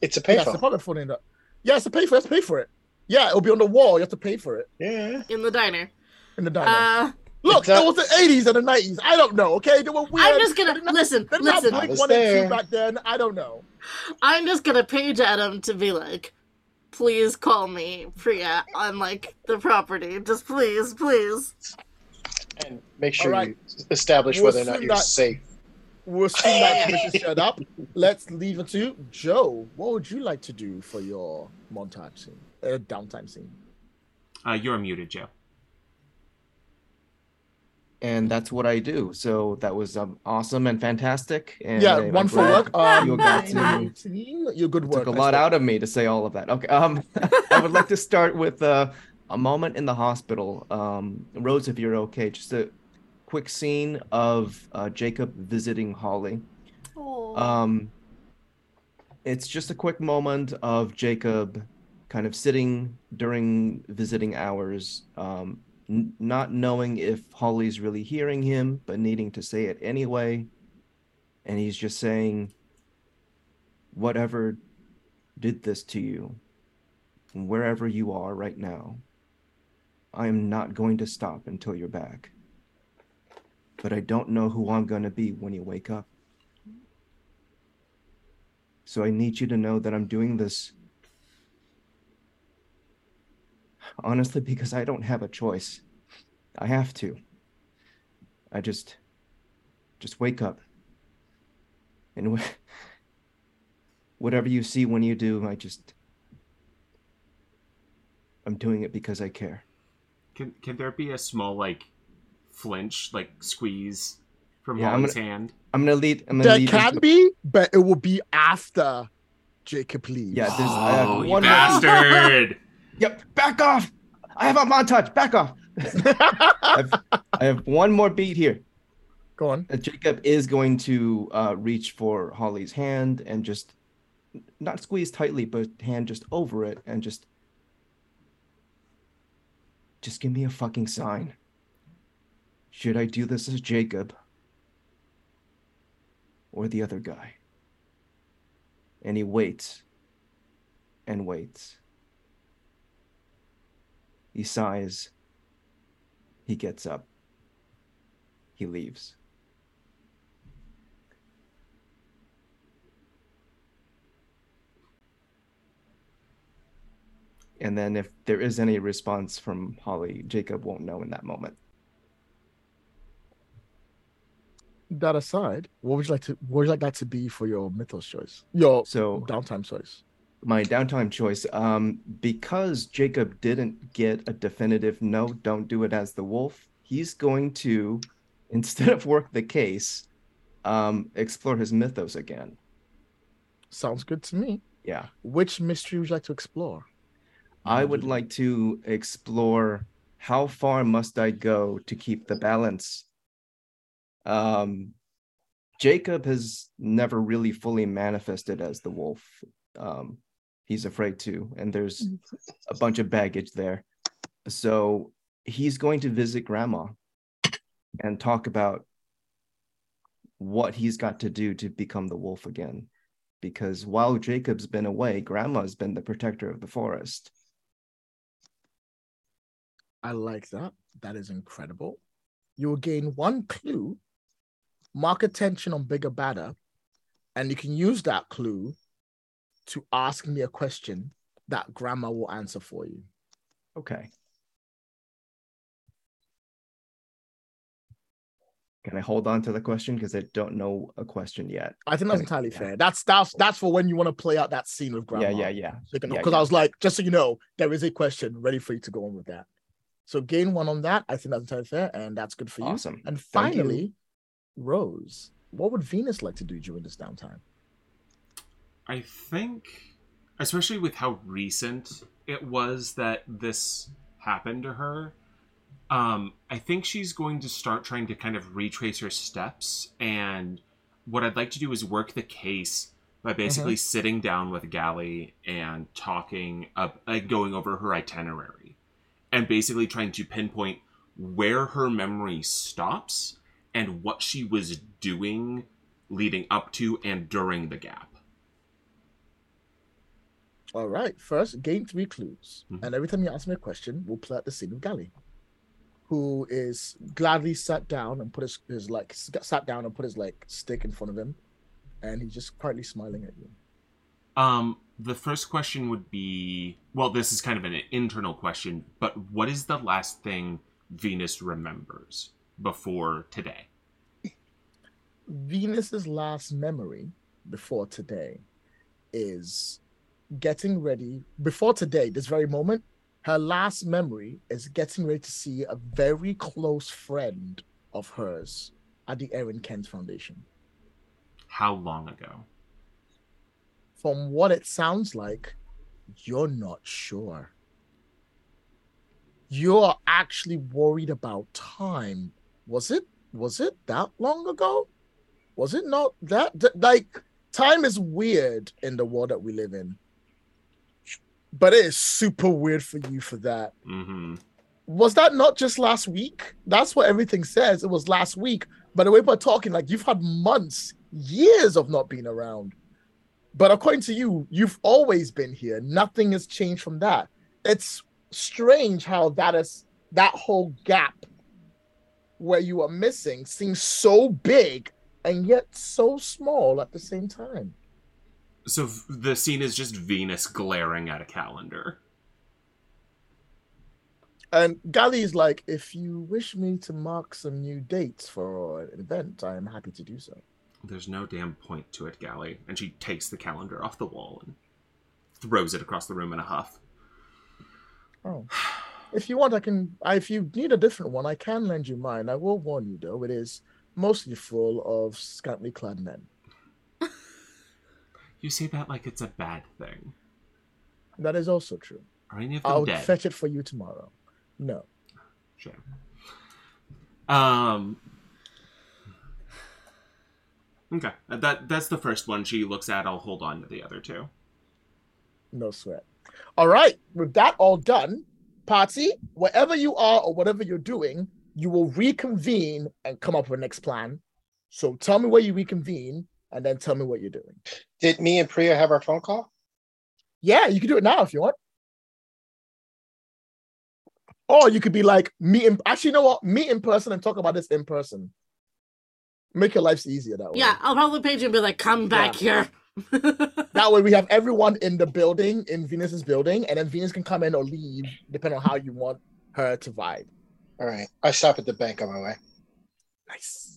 It's a Yeah, it's a payphone. public phone in that. Yeah, it's a pay for. You have to pay for it. Yeah, it'll be on the wall. You have to pay for it Yeah. in the diner. in the diner. Uh, Look, it's not- it was the '80s and the '90s. I don't know. Okay, they were weird. I'm just gonna didn't have- listen. they didn't have Blink was one and two back then. I don't know. I'm just gonna page Adam to be like, please call me Priya on like the property. Just please, please. And make sure All right. you establish We'll whether or not you're that- safe. We'll assume that commission shut up. Let's leave it to Joe. What would you like to do for your montage scene, uh, downtime scene? Uh, you're muted, Joe. And that's what I do. So that was um, awesome and fantastic. And yeah, I- one I'm for work. Um, you got to- Your good work. took a lot out of me to say all of that. Okay, um, [laughs] I would like to start with uh, a moment in the hospital. Um, Rose, if you're okay, just a quick scene of uh, Jacob visiting Holly. Um, it's just a quick moment of Jacob kind of sitting during visiting hours, um, n- not knowing if Holly's really hearing him, but needing to say it anyway. And he's just saying, whatever did this to you, wherever you are right now, I am not going to stop until you're back. But I don't know who I'm going to be when you wake up. So I need you to know that I'm doing this honestly because I don't have a choice. I have to. I just just wake up. And wh- [laughs] whatever you see when you do, I just I'm doing it because I care. Can can there be a small like flinch, like squeeze from Yeah, I'm Holly's hand? I'm gonna lead. I'm gonna There lead. can into- be, but it will be after Jacob leaves. Yeah, there's- I have Oh, uh, you one more- bastard! [laughs] Yep. Back off. I have a montage. Back off. [laughs] I've, I have one more beat here. Go on. Uh, Jacob is going to uh, reach for Holly's hand and just not squeeze tightly, but hand just over it and just just give me a fucking sign. Should I do this as Jacob or the other guy? And he waits and waits. He sighs. He gets up. He leaves. And then if there is any response from Holly, Jacob won't know in that moment. That aside, what would you like to what would you like that to be for your mythos choice? Your So downtime choice. My downtime choice, um, because Jacob didn't get a definitive no, don't do it as the wolf, he's going to, [laughs] instead of work the case, um, explore his mythos again. Sounds good to me. Yeah. Which mystery would you like to explore? I Would like to explore how far must I go to keep the balance. Um, Jacob has never really fully manifested as the wolf. Um, he's afraid to, and there's mm. a bunch of baggage there. So he's going to visit grandma and talk about what he's got to do to become the wolf again. Because while Jacob's been away, grandma's been the protector of the forest. I like that. That is incredible. You will gain one clue, mark attention on bigger badder, and you can use that clue to ask me a question that grandma will answer for you. Okay. Can I hold on to the question because I don't know a question yet? I think that's Okay, entirely yeah. fair. That's that's that's for when you want to play out that scene with grandma. Yeah, yeah, yeah. Because Yeah, I was like, just so you know, there is a question ready for you to go on with that. So gain one on that. I think that's entirely fair, and that's good for you. Awesome. And finally, Rose, what would Venus like to do during this downtime? I think, especially with how recent it was that this happened to her, um, I think she's going to start trying to kind of retrace her steps. And what I'd like to do is work the case by basically sitting down with Galley and talking, up, like going over her itinerary, and basically trying to pinpoint where her memory stops and what she was doing leading up to and during the gap. All right. First, gain three clues. Mhm. And every time you ask me a question, we'll play out the scene of Galley, who is gladly sat down and put his, his like sat down and put his like stick in front of him, and he's just quietly smiling at you. Um, the first question would be well, this is kind of an internal question, but what is the last thing Venus remembers before today? Venus's last memory before today is getting ready. Before today, this very moment, her last memory is getting ready to see a very close friend of hers at the Erin Kent Foundation. How long ago? From what it sounds like, you're not sure. You're actually worried about time. Was it was it that long ago? Was it not that th- like time is weird in the world that we live in. But it is super weird for you for that. Mm-hmm. Was that not just last week? That's what everything says. It was last week. By the way we're talking, like you've had months, years of not being around. But according to you, you've always been here. Nothing has changed from that. It's strange how that is that whole gap where you are missing seems so big and yet so small at the same time. So the scene is just Venus glaring at a calendar. And Galley is like, if you wish me to mark some new dates for an event, I am happy to do so. There's no damn point to it, Galley. And she takes the calendar off the wall and throws it across the room in a huff. Oh. If you want, I can. I, if you need a different one, I can lend you mine. I will warn you, though, it is mostly full of scantily clad men. You say that like it's a bad thing. That is also true. Are any of them I'll dead? fetch it for you tomorrow. No. Shame. Um. Okay, that that's the first one she looks at. I'll hold on to the other two. No sweat. All right. With that all done, party, wherever you are or whatever you're doing, you will reconvene and come up with a next plan. So tell me where you reconvene and then tell me what you're doing. Did me and Priya have our phone call? Yeah, you can do it now if you want. Or you could be like, meet in actually, you know what? Meet in person and talk about this in person. Make your lives easier that way. Yeah, I'll probably page you and be like, "Come back here." [laughs] That way we have everyone in the building, in Venus's building, and then Venus can come in or leave, depending on how you want her to vibe. All right. I stop at the bank on my way. Nice.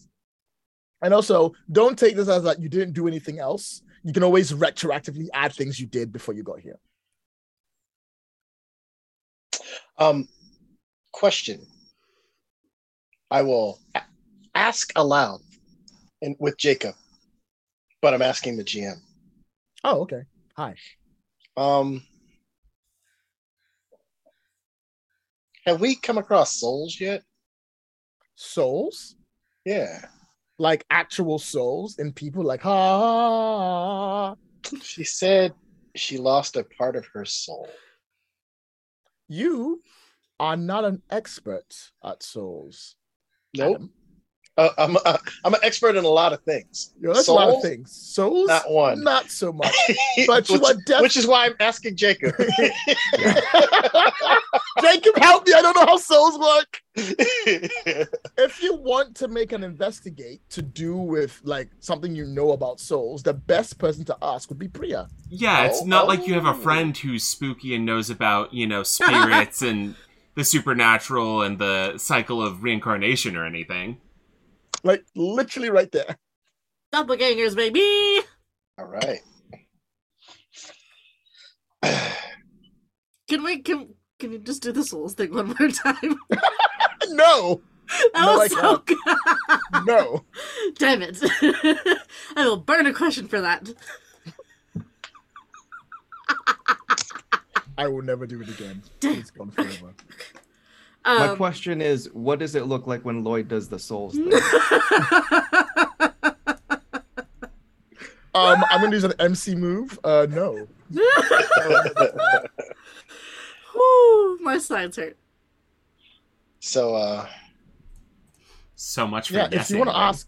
And also, don't take this as like you didn't do anything else. You can always retroactively add things you did before you got here. Um, question. I will a- ask aloud and with Jacob, but I'm asking the GM. Oh, okay. Hi. Um, have we come across souls yet? Souls? Yeah. Like actual souls and people like ah. She said she lost a part of her soul. You are not an expert at souls. Nope. Adam. Uh, I'm uh, I'm an expert in a lot of things. You know, that's a lot of things. Souls, Not one. not so much. [laughs] But you which, are def- which is why I'm asking Jacob. [laughs] Jacob, help me! I don't know how souls work. [laughs] If you want to make an investigate to do with like something you know about souls, the best person to ask would be Priya. Yeah, it's Oh, not like you have a oh. friend who's spooky and knows about, you know, spirits and the supernatural and the cycle of reincarnation or anything. Like literally right there. Doppelgangers, baby. All right. Can we can can you just do the souls thing one more time? [laughs] No, That No, was so good. no. Damn it! [laughs] I will burn a question for that. I will never do it again. Damn. It's gone forever. My Um, question is, what does it look like when Lloyd does the souls [laughs] thing? Um, I'm gonna use an MC move. Uh, no. [laughs] Whew, my sides hurt. so uh So much for Yeah, if you want to ask,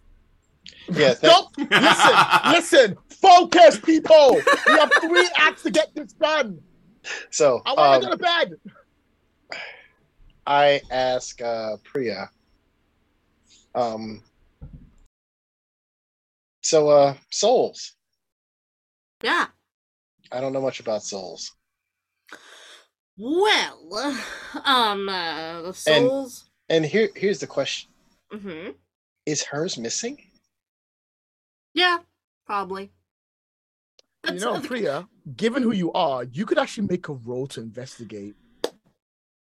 yeah, [laughs] that, Stop! Listen, listen, focus, people. We have three acts to get this done. so I want um, to go to bed. I ask uh Priya. Um so uh souls. Yeah. I don't know much about souls. Well, um, uh, the souls. And here here's the question. Mm-hmm. Is hers missing? Yeah, probably. You That's know, all the- Priya, given who you are, you could actually make a roll to investigate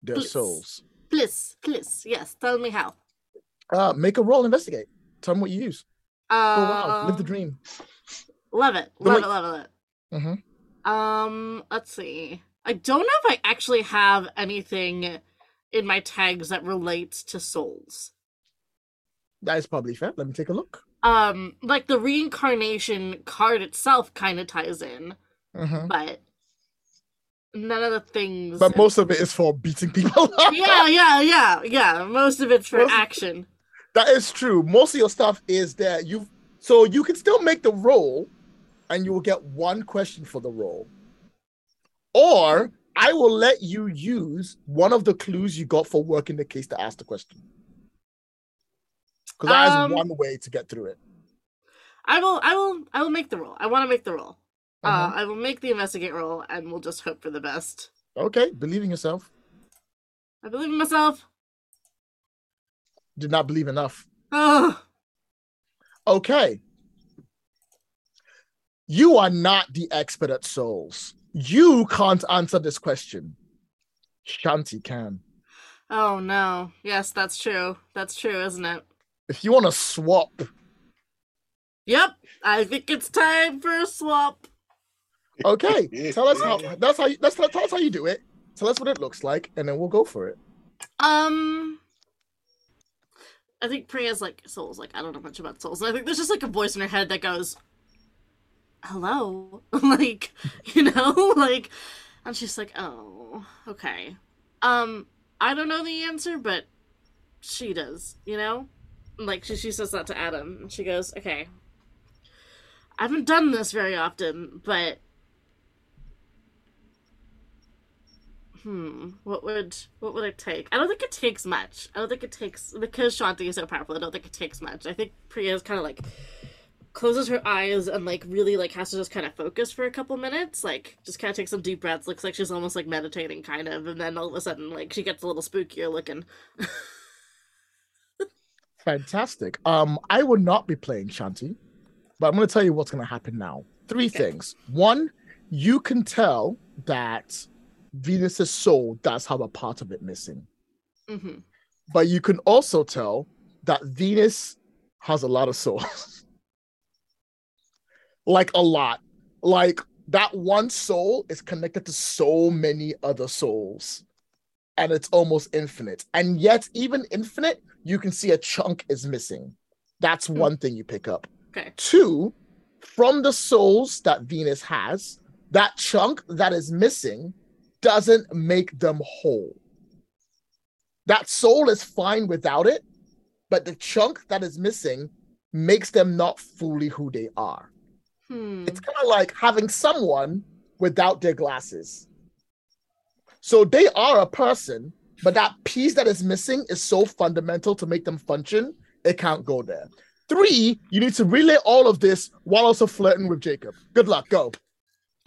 their Please. souls. Please, please, yes. Tell me how. Uh, make a roll, investigate. Tell them what you use. Uh, Oh wow, live the dream. Love it. Love way- it. Love it. hmm Um, let's see. I don't know if I actually have anything in my tags that relates to souls. That is probably fair. Let me take a look. Um, like the reincarnation card itself kind of ties in, Mhm. but none of the things. But most of it is for beating people up. [laughs] yeah, yeah, yeah, yeah. Most of it's for Most- action. That is true. Most of your stuff is that you so you can still make the roll and you will get one question for the roll. Or I will let you use one of the clues you got for working the case to ask the question. Because that is Um, one way to get through it. I will, I will, I will make the roll. I want to make the roll. Uh-huh. Uh, I will make the investigate roll, and we'll just hope for the best. okay, believe in yourself. I believe in myself. Did not believe enough. Oh, Okay. You are not the expert at souls. You can't answer this question. Shanti can. oh no. Yes, that's true. That's true, isn't it? If you want to swap, Yep. I think it's time for a swap. Okay, [laughs] tell us how. That's how. You, that's tell us how you do it. Tell us what it looks like, and then we'll go for it. Um, I think Priya's like souls. Like I don't know much about souls. I think there's just like a voice in her head that goes, "Hello," [laughs] like you know, [laughs] like, and she's like, "Oh, okay." Um, I don't know the answer, but she does. You know, like she she says that to Adam, and she goes, "Okay." I haven't done this very often, but Hmm. What would what would it take? I don't think it takes much. I don't think it takes because Shanti is so powerful. I don't think it takes much. I think Priya is kind of like closes her eyes and like really like has to just kind of focus for a couple minutes like just kind of take some deep breaths looks like she's almost like meditating kind of and then all of a sudden like she gets a little spookier looking [laughs] Fantastic. Um, I will not be playing Shanti, but I'm going to tell you what's going to happen now. Three Okay. things. One, you can tell that Venus's soul does have a part of it missing, hmm but you can also tell that Venus has a lot of souls. [laughs] like a lot. Like that one soul is connected to so many other souls. And it's almost infinite. And yet, even infinite, you can see a chunk is missing. That's Hmm. one thing you pick up. okay Two, from the souls that Venus has, that chunk that is missing doesn't make them whole. That soul is fine without it, but the chunk that is missing makes them not fully who they are. hmm It's kind of like having someone without their glasses. So they are a person, but that piece that is missing is so fundamental to make them function, it can't go there. Three, you need to relay all of this while also flirting with Jacob. Good luck, go. [laughs]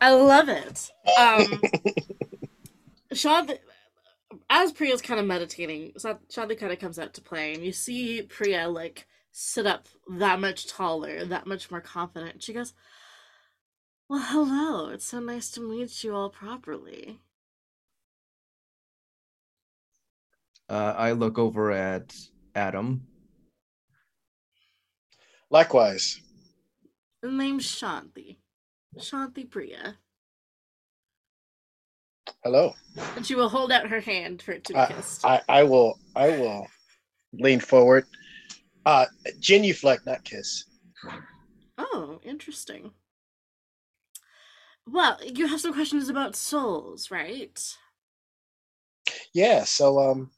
I love it. Um, [laughs] Sean, as Priya's kind of meditating, Shanti kind of comes out to play, and you see Priya like sit up that much taller, that much more confident. She goes, "Well, hello. It's so nice to meet you all properly." Uh, I look over at Adam. Likewise. The name's Shanti. Shanti Priya. Hello. And she will hold out her hand for it to be I, kissed. I, I will I will lean forward. Uh genuflect, not kiss. Oh, interesting. Well, you have some questions about souls, right? Yeah, so um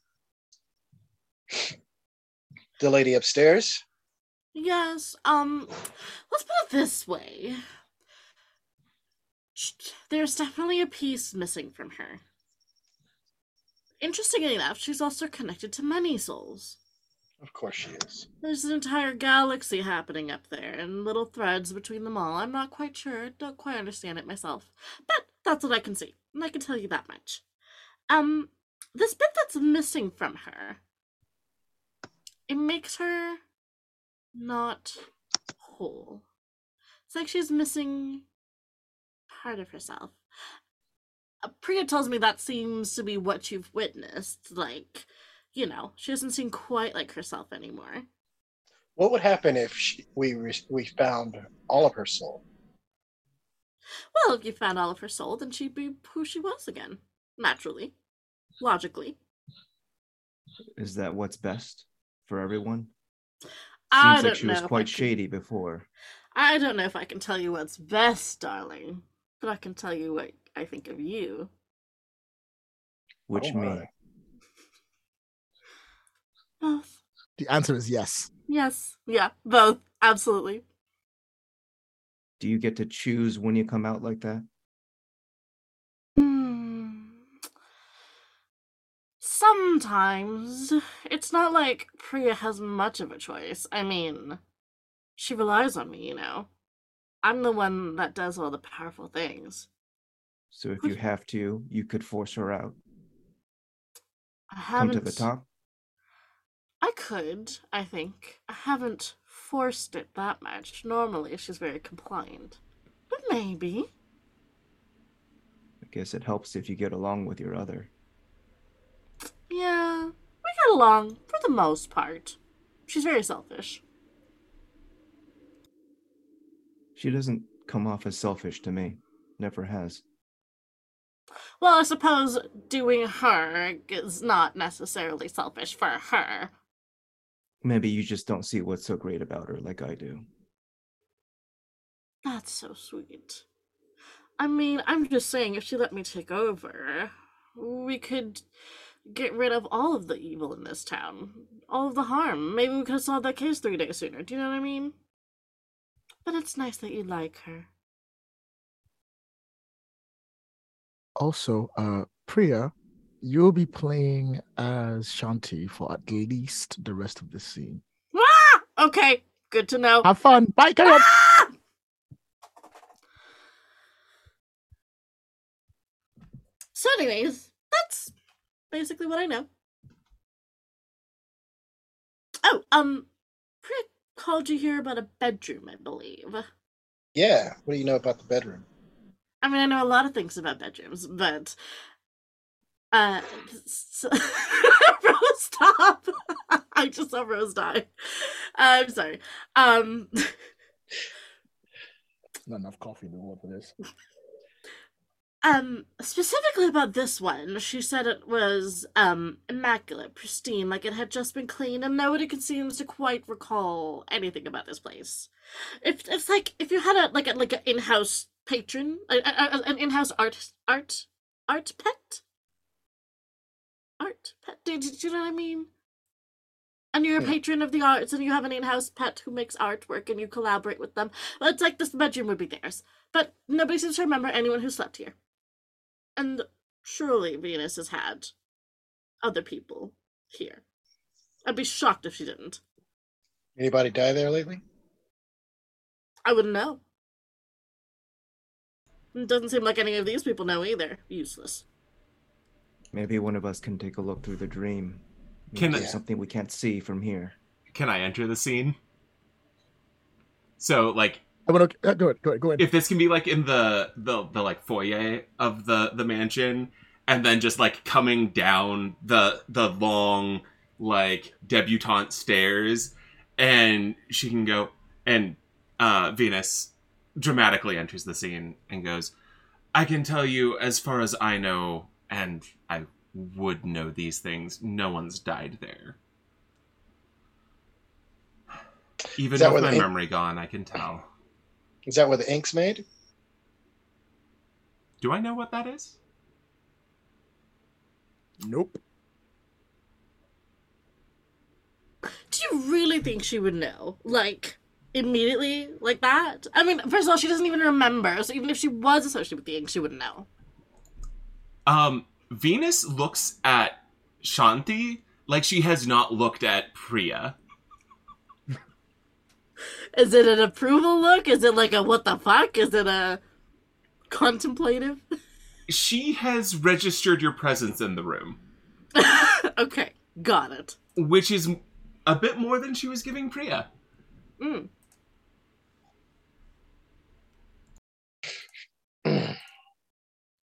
the lady upstairs. Yes. Um, let's put it this way. There's definitely a piece missing from her. Interestingly enough, she's also connected to many souls. Of course she is. There's an entire galaxy happening up there and little threads between them all. I'm not quite sure, don't quite understand it myself. But that's what I can see, and I can tell you that much. Um, this bit that's missing from her, it makes her not whole. It's like she's missing part of herself. Uh, Priya tells me that seems to be what you've witnessed. Like, you know, she doesn't seem quite like herself anymore. What would happen if she, we we found all of her soul? Well, if you found all of her soul, then she'd be who she was again. Naturally. Logically. Is that what's best for everyone? I Seems don't like she know. was quite can- shady before. I don't know if I can tell you what's best, darling, but I can tell you what I think of you. Which Oh me? Both. The answer is yes. Yes. Yeah, both. Absolutely. Do you get to choose when you come out like that? Hmm. Sometimes. It's not like Priya has much of a choice. I mean, she relies on me, you know. I'm the one that does all the powerful things. So if you have to, you could force her out. I Come haven't. to the top. I could, I think. I haven't forced it that much. Normally, she's very compliant. But maybe. I guess it helps if you get along with your other. Yeah, we get along for the most part. She's very selfish. She doesn't come off as selfish to me. Never has. Well, I suppose doing her is not necessarily selfish for her. Maybe you just don't see what's so great about her like I do. That's so sweet. I mean, I'm just saying, if she let me take over, we could get rid of all of the evil in this town, all of the harm. Maybe we could have solved that case three days sooner. Do you know what I mean? But it's nice that you like her. Also, uh, Priya, you'll be playing as Shanti for at least the rest of the scene. Ah! Okay, good to know. Have fun. Bye, carry. Ah! So, anyways, that's basically what I know. Oh, um, called you here about a bedroom, I believe. Yeah. What do you know about the bedroom? I mean, I know a lot of things about bedrooms, but uh, so... [laughs] Rose, stop! I just saw Rose die. I'm sorry. Um, [laughs] Not enough coffee to know what it is. Um, specifically about this one, she said it was um immaculate, pristine, like it had just been cleaned, and nobody could seems to quite recall anything about this place. If it's like if you had a like a like an in-house patron, a, a, a- an in-house art art art pet, art pet. Do, do, do you know what I mean? And you're a Hmm. patron of the arts, and you have an in-house pet who makes artwork, and you collaborate with them. Well, it's like this bedroom would be theirs, but nobody seems to remember anyone who slept here. And surely Venus has had other people here. I'd be shocked if she didn't. Anybody die there lately? I wouldn't know. It doesn't seem like any of these people know either. Useless. Maybe one of us can take a look through the dream. Maybe Can- there's something we can't see from here. Can I enter the scene? So, like, I want to uh, go ahead. Go ahead. Go ahead. if this can be like in the the the like foyer of the the mansion, and then just like coming down the the long like debutante stairs, and she can go and uh Venus dramatically enters the scene and goes, "I can tell you as far as I know, and I would know these things. No one's died there." Even with my memory gone, I can tell. Is that where the ink's made? Do I know what that is? Nope. Do you really think she would know? Like, immediately? Like that? I mean, first of all, she doesn't even remember, so even if she was associated with the ink, she wouldn't know. Um, Venus looks at Shanti like she has not looked at Priya. Is it an approval look? Is it like a what the fuck? Is it a contemplative? She has registered your presence in the room, [laughs] okay, got it. which is a bit more than she was giving Priya. Mm. [clears throat]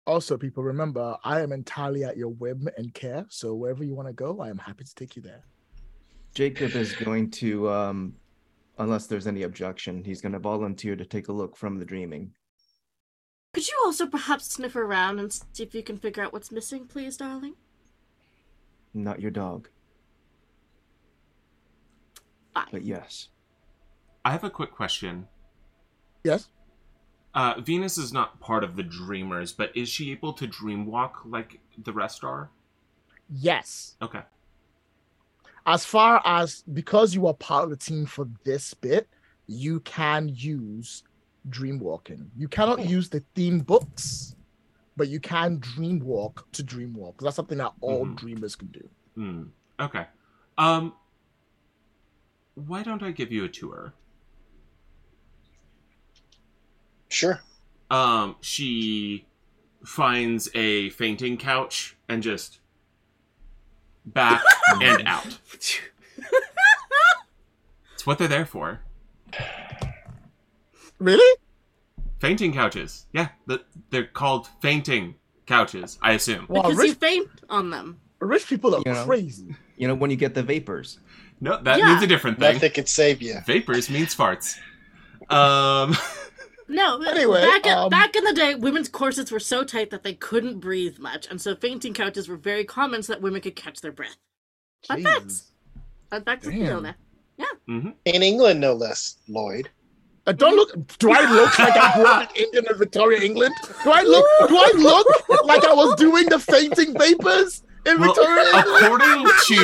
Also, people, remember, I am entirely at your whim and care. So wherever you want to go, I am happy to take you there. Jacob is going to, um, unless there's any objection, he's going to volunteer to take a look from the dreaming. Could you also perhaps sniff around and see if you can figure out what's missing, please, darling? Not your dog, Fine. but yes. I have a quick question. Yes. Uh, Venus is not part of the Dreamers, but is she able to dreamwalk like the rest are? Yes. Okay. As far as because you are part of the team for this bit, you can use dream walking. You cannot use the theme books, but you can dream walk to dream walk. That's something that all Mhm. dreamers can do. Hmm. Okay. Um. Why don't I give you a tour? Sure. um she finds a fainting couch and just back [laughs] and out it's what they're there for Really? fainting couches yeah the, they're called fainting couches i assume Wow, because you faint on them. rich people are You know. crazy. You know, when you get the vapors. no that Yeah. means a different thing Nothing could save you. vapors means farts um [laughs] No, Anyway, back, in, um, back in the day, women's corsets were so tight that they couldn't breathe much, and so fainting couches were very common so that women could catch their breath. Fun Jesus. facts. Fun facts with Damn. Fiona. In England, no less, Lloyd. Uh, don't look. Do I look like I grew up in England and Victoria, England? Do I look? Do I look like I was doing the fainting vapors in well, Victoria, England? according [laughs] to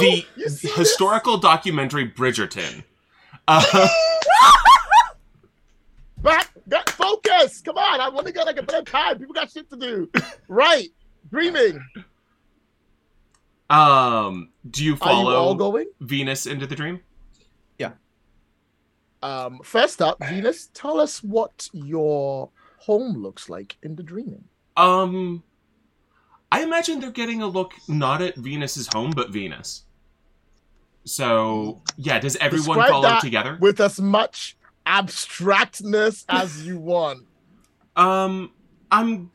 the you see this? historical documentary bridgerton uh, Back, back, focus. Come on, I want to get like a better time. People got shit to do. Right, dreaming. Um, do you Are you all follow going? Venus into the dream? Yeah. Um, first up, Venus, tell us what your home looks like in the dreaming. Um, I imagine they're getting a look not at Venus's home, but Venus. So yeah, does everyone Describe follow together? with as much abstractness as you want. Um, I'm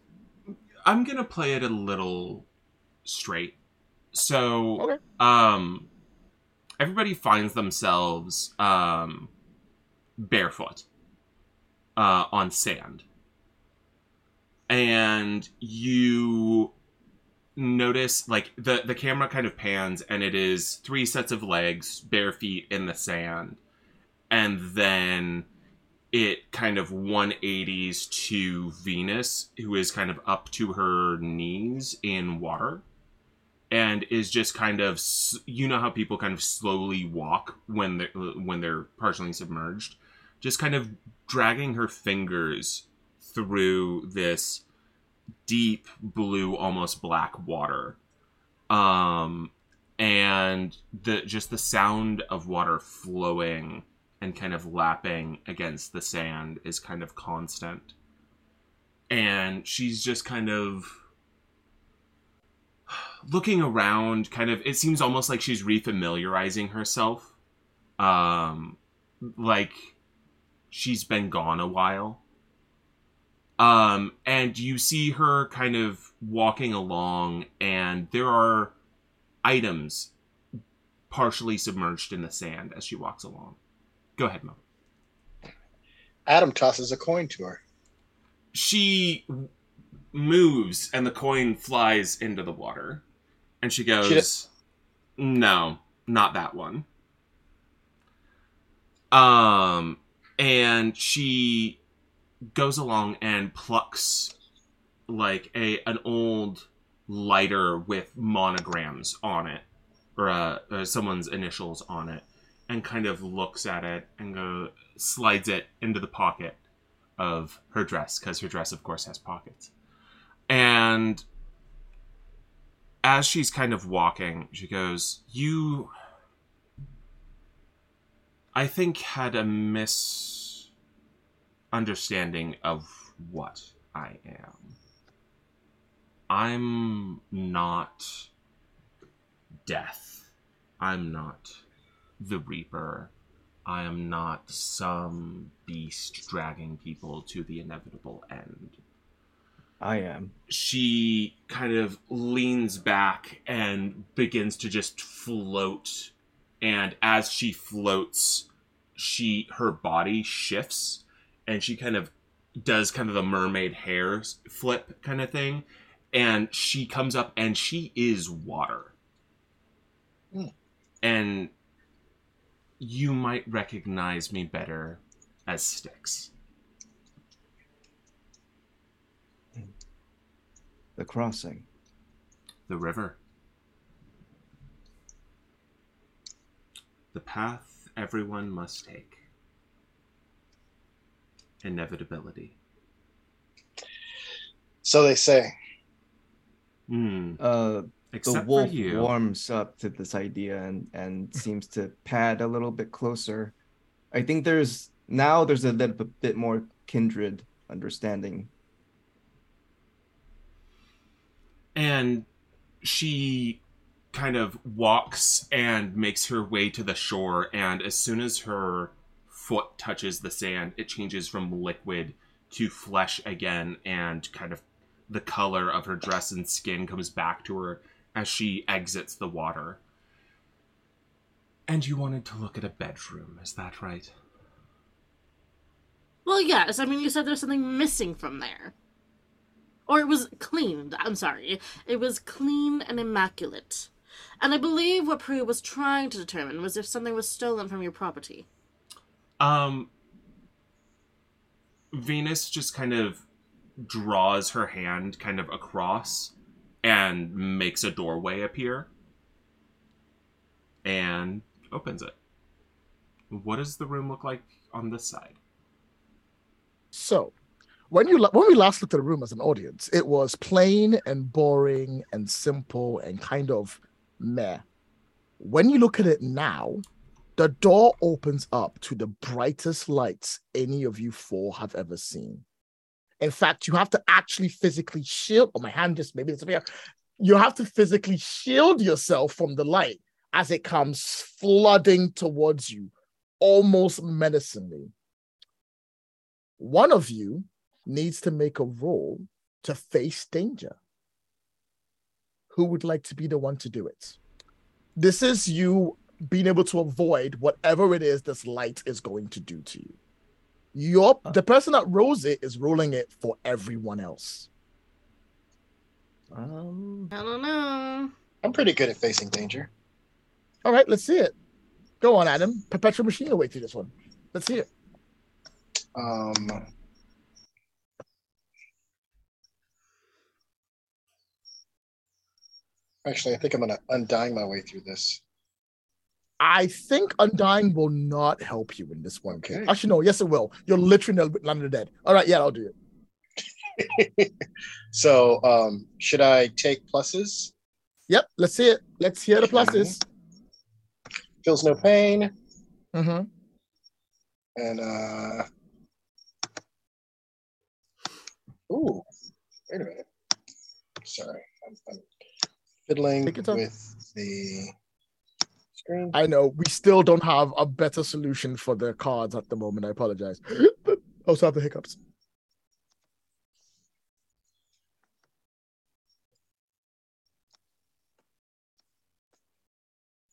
I'm gonna play it a little straight. So Okay. um, everybody finds themselves um barefoot uh on sand, and you notice like the the camera kind of pans and it is three sets of legs bare feet in the sand and then it kind of 180s to Venus, who is kind of up to her knees in water, and is just kind of you know how people kind of slowly walk when they're when they're partially submerged, just kind of dragging her fingers through this deep blue, almost black water, um, and the just the sound of water flowing and kind of lapping against the sand is kind of constant. And she's just kind of [sighs] looking around, kind of it seems almost like she's refamiliarizing herself. Um like she's been gone a while. Um and you see her kind of walking along and there are items partially submerged in the sand as she walks along. Go ahead, Mo. Adam tosses a coin to her. She moves and the coin flies into the water. And she goes, No, not that one. Um, and she goes along and plucks like a an old lighter with monograms on it or uh, uh, someone's initials on it and kind of looks at it and go slides it into the pocket of her dress because her dress of course has pockets. And as she's kind of walking she goes you i think had a misunderstanding of what i am. I'm not death. I'm not the Reaper. I am not some beast dragging people to the inevitable end. I am. She kind of leans back and begins to just float. And as she floats, she her body shifts and she kind of does kind of the mermaid hair flip kind of thing. And she comes up and she is water. Hmm. And you might recognize me better as Styx. The crossing. The river. The path everyone must take. Inevitability. So they say. Hmm. Uh, the wolf warms up to this idea and and [laughs] seems to pad a little bit closer. I think there's now there's a little bit more kindred understanding. and she kind of walks and makes her way to the shore and as soon as her foot touches the sand it changes from liquid to flesh again and kind of the color of her dress and skin comes back to her as she exits the water and you wanted to look at a bedroom is that right Well, yes. I mean, you said there's something missing from there. Or it was cleaned. I'm sorry. It was clean and immaculate. And I believe what Prue was trying to determine was if something was stolen from your property. Um, Venus just kind of draws her hand kind of across and makes a doorway appear and opens it. What does the room look like on this side? So, when you when we last looked at the room as an audience, it was plain and boring and simple and kind of meh. When you look at it now, the door opens up to the brightest lights any of you four have ever seen. In fact, you have to actually physically shield. Oh, my hand just maybe here. You have to physically shield yourself from the light as it comes flooding towards you, almost menacingly. One of you needs to make a roll to face danger. Who would like to be the one to do it? This is you being able to avoid whatever it is this light is going to do to you. Your the person that rolls it is rolling it for everyone else. Um, I don't know. I'm pretty good at facing danger. All right, let's see it. Go on, Adam. Perpetual machine away through this one. Let's see it. Um, actually, I think I'm gonna undying my way through this. I think Undying will not help you in this one. Okay. Actually, no, yes, it will. You're literally none of the dead. All right, yeah, I'll do it. [laughs] so, um, should I take pluses? Yep, let's see it. Let's hear the pluses. Feels no pain, Mm-hmm. and uh, ooh, wait a minute. Sorry, I'm, I'm fiddling Take your time. with the screen. I know we still don't have a better solution for the cards at the moment. I apologize. [gasps] also have the hiccups.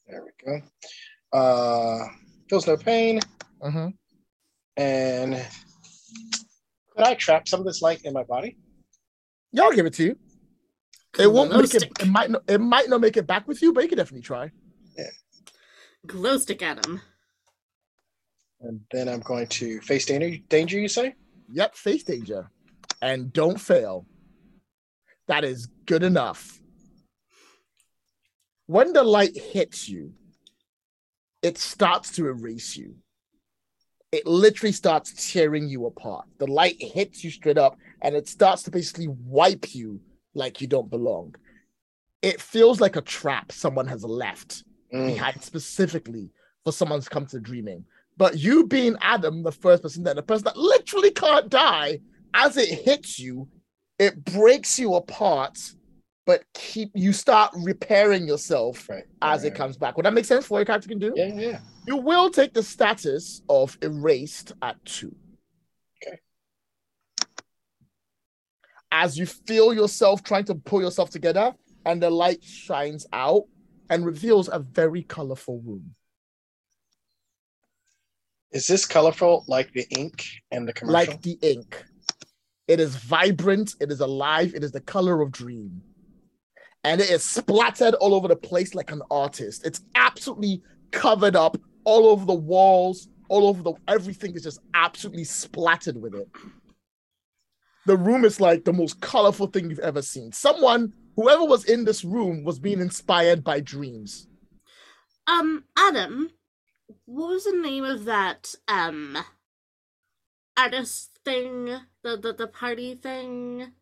There we go. Uh, feels no pain, Mm-hmm. and could I trap some of this light in my body? Yeah, I'll give it to you. It won't make it. It might. Not, it might not make it back with you, but you can definitely try. Glow stick at him. And then I'm going to face danger. Danger, you say? Yep, face danger, and don't fail. That is good enough. When the light hits you, it starts to erase you. It literally starts tearing you apart. The light hits you straight up, and it starts to basically wipe you like you don't belong. It feels like a trap someone has left Mm. behind specifically for someone to come to dreaming. But you being Adam, the first person there, the person that literally can't die, as it hits you, it breaks you apart, but keep you start repairing yourself Right. as it comes back. Would that make sense for what your character can do? Yeah, yeah. You will take the status of erased at two. Okay. As you feel yourself trying to pull yourself together, and the light shines out and reveals a very colorful room. Is this colorful like the ink and the commercial? like the ink. It is vibrant, it is alive, it is the color of dream. And it is splattered all over the place like an artist. It's absolutely covered up all over the walls, all over the everything is just absolutely splattered with it. The room is like the most colorful thing you've ever seen. Someone, whoever was in this room, was being inspired by dreams. Um, Adam, what was the name of that um artist thing? The the, the party thing?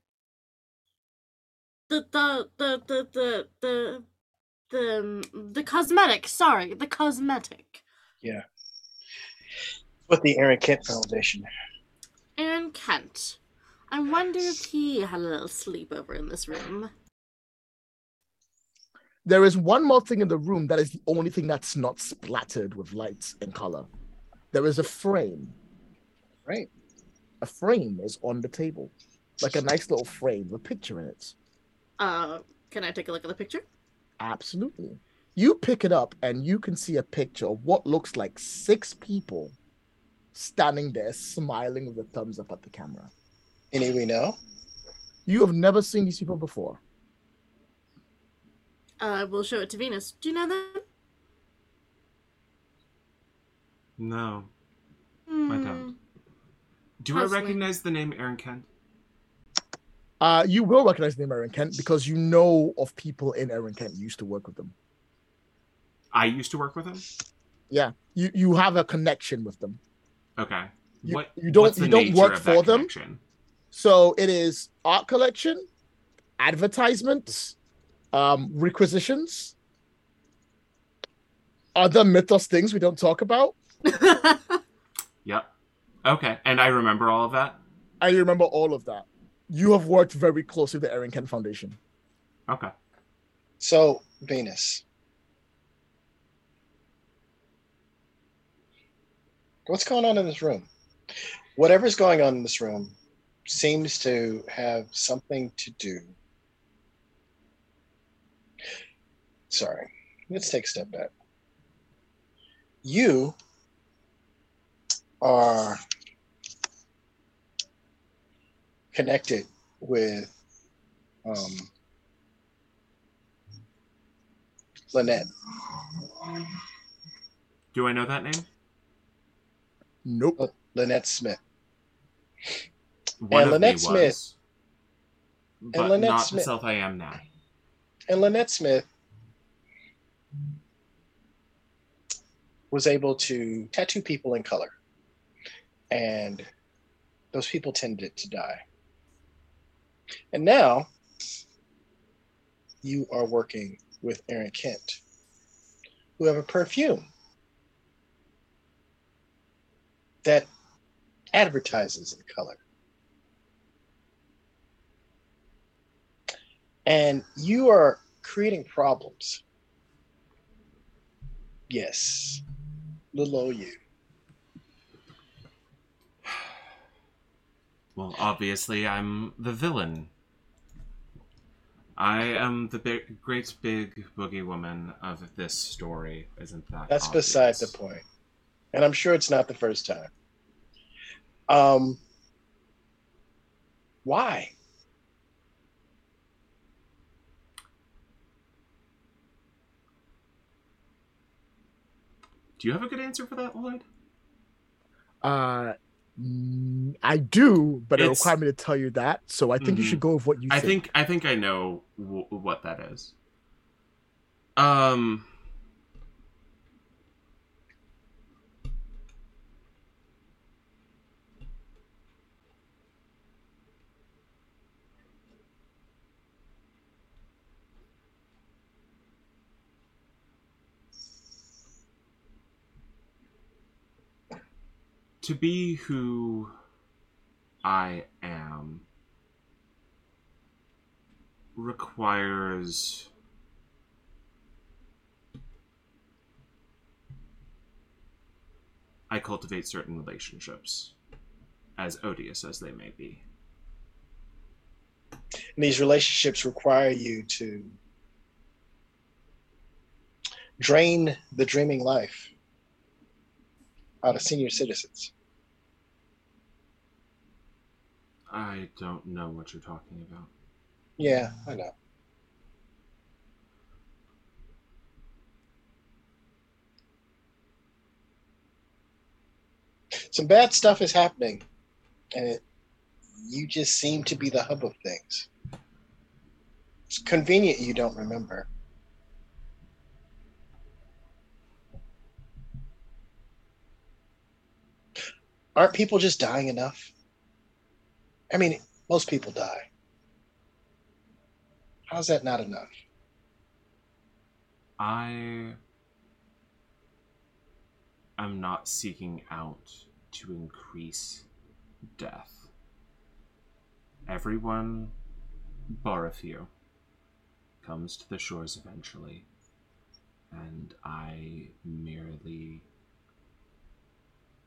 The the the the the the the, um, the cosmetic, sorry, the cosmetic. Yeah. With the Erin Kent Foundation. Erin Kent. I wonder if he had a little sleepover in this room. There is one more thing in the room that is the only thing that's not splattered with lights and color. There is a frame. Right. A frame is on the table, like a nice little frame with a picture in it. Uh, can I take a look at the picture? Absolutely. You pick it up and you can see a picture of what looks like six people standing there smiling with a thumbs up at the camera. Any we know? You have never seen these people before. Uh, we'll show it to Venus. Do you know them? No. I don't. Do I recognize the name Erin Kent? Uh, you will recognize the name Erin Kent because you know of people in Erin Kent. You used to work with them. I used to work with them. Yeah, you you have a connection with them. Okay. You- what you don't- what's the you don't work of that for them? connection? So it is art collection, advertisements, um, requisitions, other mythos things we don't talk about. [laughs] Yep. Okay, and I remember all of that. I remember all of that. You have worked very closely with the Erin Kent Foundation. Okay. So, Venus. What's going on in this room? Whatever's going on in this room seems to have something to do. Sorry, let's take a step back. You are connected with um, Lynette. Do I know that name? Nope. Lynette Smith. One And of Lynette me Smith- was, but Lynette not Smith- the self I am now. And Lynette Smith was able to tattoo people in color. And those people tended to die. And now you are working with Erin Kent, who have a perfume that advertises in color. and you are creating problems. Yes, little you. Well, obviously, I'm the villain. I am the big, great big boogie woman of this story. Isn't that? That's beside the obvious? point, and I'm sure it's not the first time. Um, why? Do you have a good answer for that, Lloyd? Uh, I do, but it requires me to tell you that. So I think you Mhm. should go with what you I think. think I think I know w- what that is. Um. To be who I am requires I cultivate certain relationships, as odious as they may be. And these relationships require you to drain the dreaming life out of senior citizens. I don't know what you're talking about. Yeah, I know. Some bad stuff is happening, and it, you just seem to be the hub of things. It's convenient you don't remember. Aren't people just dying enough? I mean, most people die. How's that not enough? I am not seeking out to increase death. Everyone, bar a few, comes to the shores eventually, and I merely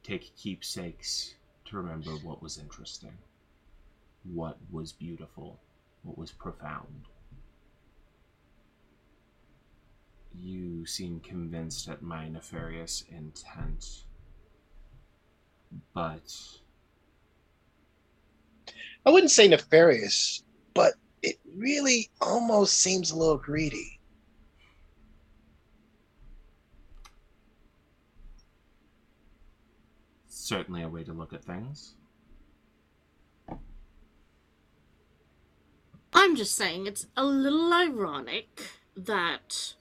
take keepsakes to remember what was interesting, what was beautiful, what was profound. You seem convinced at my nefarious intent, but I wouldn't say nefarious, but it really almost seems a little greedy. Certainly a way to look at things. I'm just saying it's a little ironic that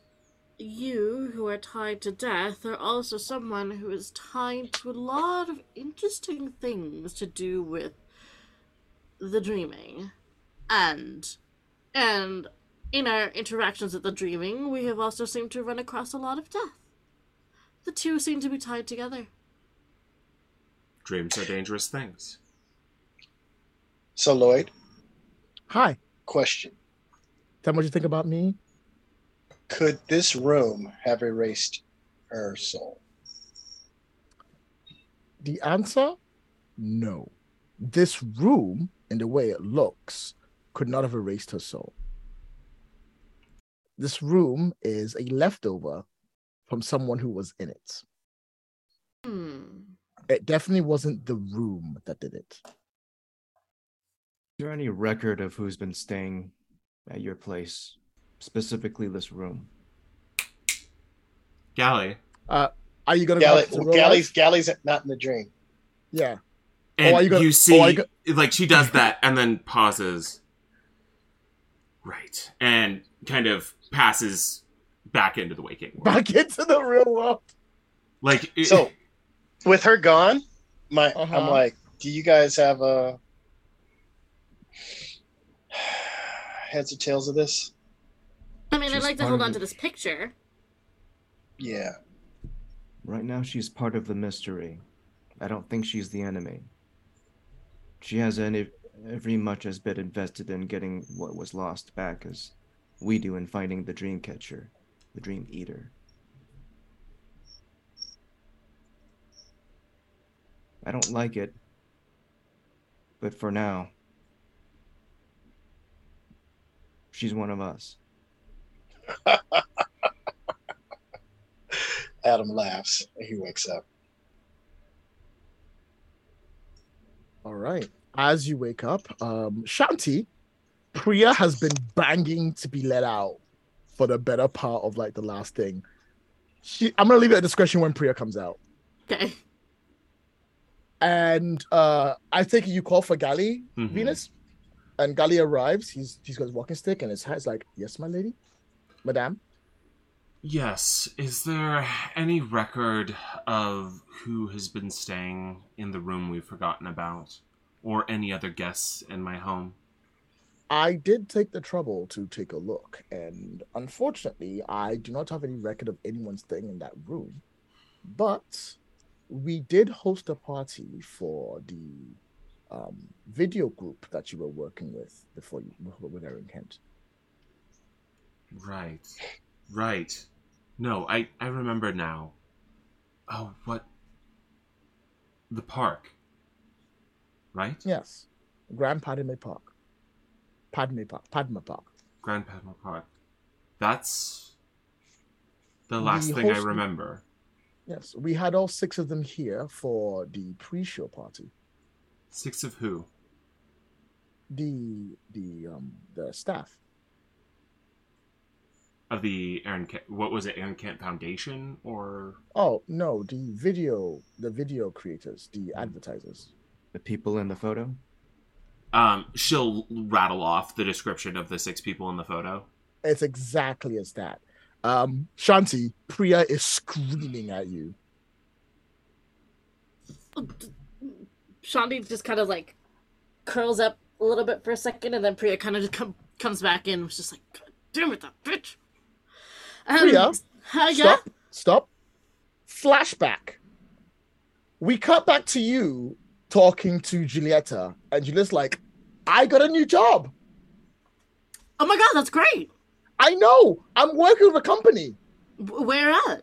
you, who are tied to death, are also someone who is tied to a lot of interesting things to do with the dreaming. And and in our interactions with the dreaming, we have also seemed to run across a lot of death. The two seem to be tied together. Dreams are dangerous things. So Lloyd, Hi. question: Tell me what you think about me. Could this room have erased her soul? The answer? No. This room, in the way it looks, could not have erased her soul. This room is a leftover from someone who was in it. Hmm. It definitely wasn't the room that did it. Is there any record of who's been staying at your place, specifically this room? Galley. Uh, are you gonna Galley, go back to Galley's life? Galley's not in the dream. Yeah. Oh, and are you gonna- you oh, see, are you go- like, she does that and then pauses. Right. And kind of passes back into the waking world. Back into the real world. Like, it- So, with her gone, my Uh-huh. I'm like, do you guys have a [sighs] heads or tails of this? I mean, I'd like to hold on it. to this picture. Yeah. Right now, she's part of the mystery. I don't think she's the enemy. She has any, every much as bit invested in getting what was lost back as we do in finding the dream catcher, the dream eater. I don't like it, but for now, she's one of us. [laughs] Adam laughs and he wakes up. All right. As you wake up, um, Shanti, Priya has been banging to be let out for the better part of like the last thing. She, I'm gonna leave it at discretion when Priya comes out. Okay. And uh I think you call for Galley, Mhm. Venus, and Galley arrives. He's he's got his walking stick and his hat's like, "Yes, my lady, madame." Yes. Is there any record of who has been staying in the room we've forgotten about? Or any other guests in my home? I did take the trouble to take a look, and unfortunately, I do not have any record of anyone staying in that room. But we did host a party for the um, video group that you were working with before you with Erin Kent. Right. Right. No, I, I remember now. Oh, what? The park. Right? Yes, Grand Padme Park. Padme Park. Padma Park. Grand Padma Park. That's the last The thing I remember. Yes, we had all six of them here for the pre-show party. Six of who? The the um the staff. Of the Erin Kent, what was it, Erin Kent Foundation? Or. Oh no, the video the video creators, the advertisers. The people in the photo? Um, she'll rattle off the description of the six people in the photo. It's exactly as that. Um, Shanti, Priya is screaming at you. Shanti just kind of like curls up a little bit for a second, and then Priya kind of just come, comes back in. and was just like, God damn it, that bitch. Um, Priya, uh, yeah. Stop, stop. Flashback. We cut back to you talking to Julieta, and Julieta's like, I got a new job. Oh my god, that's great. I know. I'm working with a company. Where at?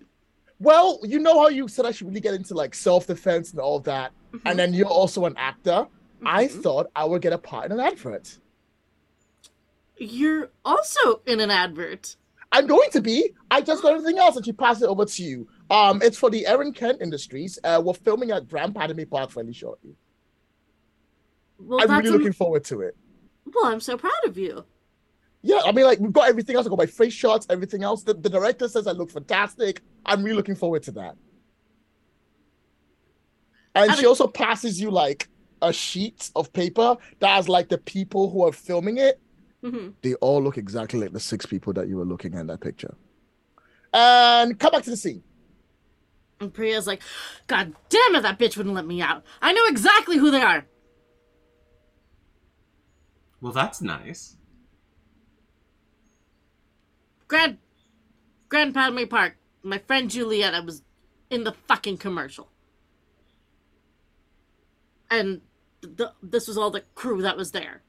Well, you know how you said I should really get into like self defense and all that, Mhm. and then you're also an actor. I Mhm. thought I would get a part in an advert. You're also in an advert. I'm going to be. I just got everything else, and she passed it over to you. Um, it's for the Erin Kent Industries. Uh, we're filming at Grand Padme Park fairly shortly. Well, I'm really looking forward to it. well, I'm so proud of you. Yeah, I mean, like we've got everything else. I've got my face shots, everything else. The, the director says I look fantastic. I'm really looking forward to that. And I she mean- also passes you like a sheet of paper that has like the people who are filming it. hmm They all look exactly like the six people that you were looking at in that picture. And come back to the scene. And Priya's like, God damn it, that bitch wouldn't let me out. I know exactly who they are. Well, that's nice. Grand Grand Padme Park. My friend Juliet, I was in the fucking commercial. And th- this was all the crew that was there.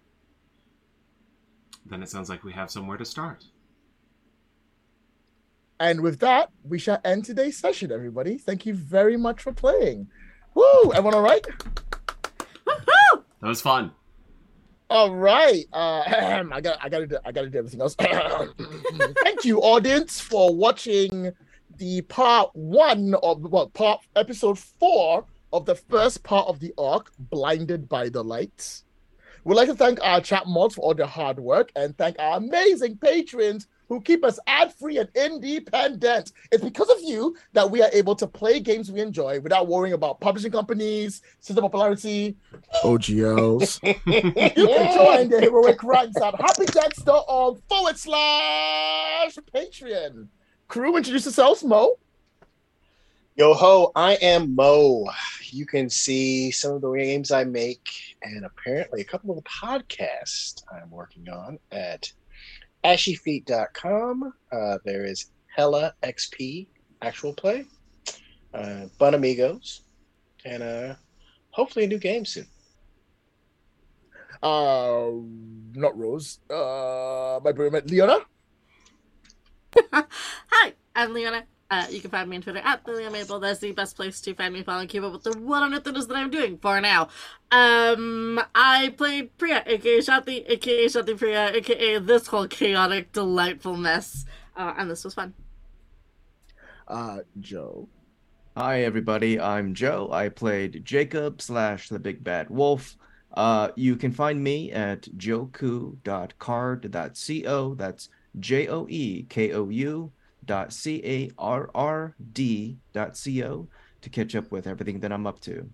Then it sounds like we have somewhere to start. And with that, we shall end today's session, everybody. Thank you very much for playing. Woo! Everyone all right? Woohoo! That was fun. All right. Uh, [clears throat] I got I gotta do I gotta do everything else. [clears throat] Thank you, audience, for watching the part one of well, part episode four of the first part of the arc, Blinded by the Lights. We'd like to thank our chat mods for all their hard work and thank our amazing patrons who keep us ad-free and independent. It's because of you that we are able to play games we enjoy without worrying about publishing companies, system popularity, OGLs. [laughs] you can join the heroic ranks at happyjacks.org forward slash Patreon. Crew, introduce yourselves, Mo. Yo ho, I am Mo. You can see some of the games I make and apparently a couple of the podcasts I'm working on at ashyfeet.com. Uh, there is Hella XP actual play, uh, Bun Amigos, and uh, hopefully a new game soon. Uh, not Rose. Uh, my brother, Leona. [laughs] Hi, I'm Leona. Uh, you can find me on Twitter at Lillian Maple. That's the best place to find me, follow, and keep up with the what on earth it is that I'm doing for now. Um, I played Priya, aka Shanti, aka Shanti Priya, aka this whole chaotic, delightful mess. Uh, and this was fun. Uh, Joe. Hi, everybody. I'm Joe. I played Jacob slash the Big Bad Wolf. Uh, you can find me at joekou.carrd.co. That's J O E K O U dot C A R R D dot C O to catch up with everything that I'm up to.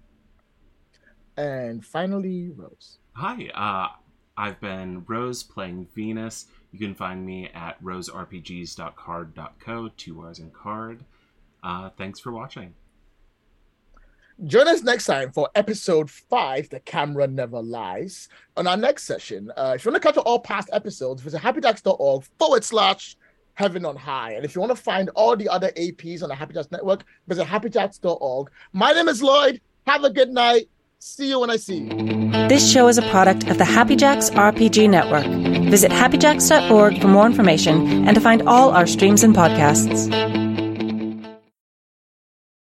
And finally, Rose. Hi, uh, I've been Rose playing Venus. You can find me at roserpgs.carrd.co, two R's in card. Uh, thanks for watching. Join us next time for episode five, The Camera Never Lies. On our next session, uh, if you want to catch up all past episodes, visit happyjacks.org forward slash heaven on high. And if you want to find all the other APs on the Happy Jacks network, visit happyjacks.org. My name is Lloyd. Have a good night. See you when I see you. This show is a product of the Happy Jacks RPG Network. Visit happyjacks.org for more information and to find all our streams and podcasts.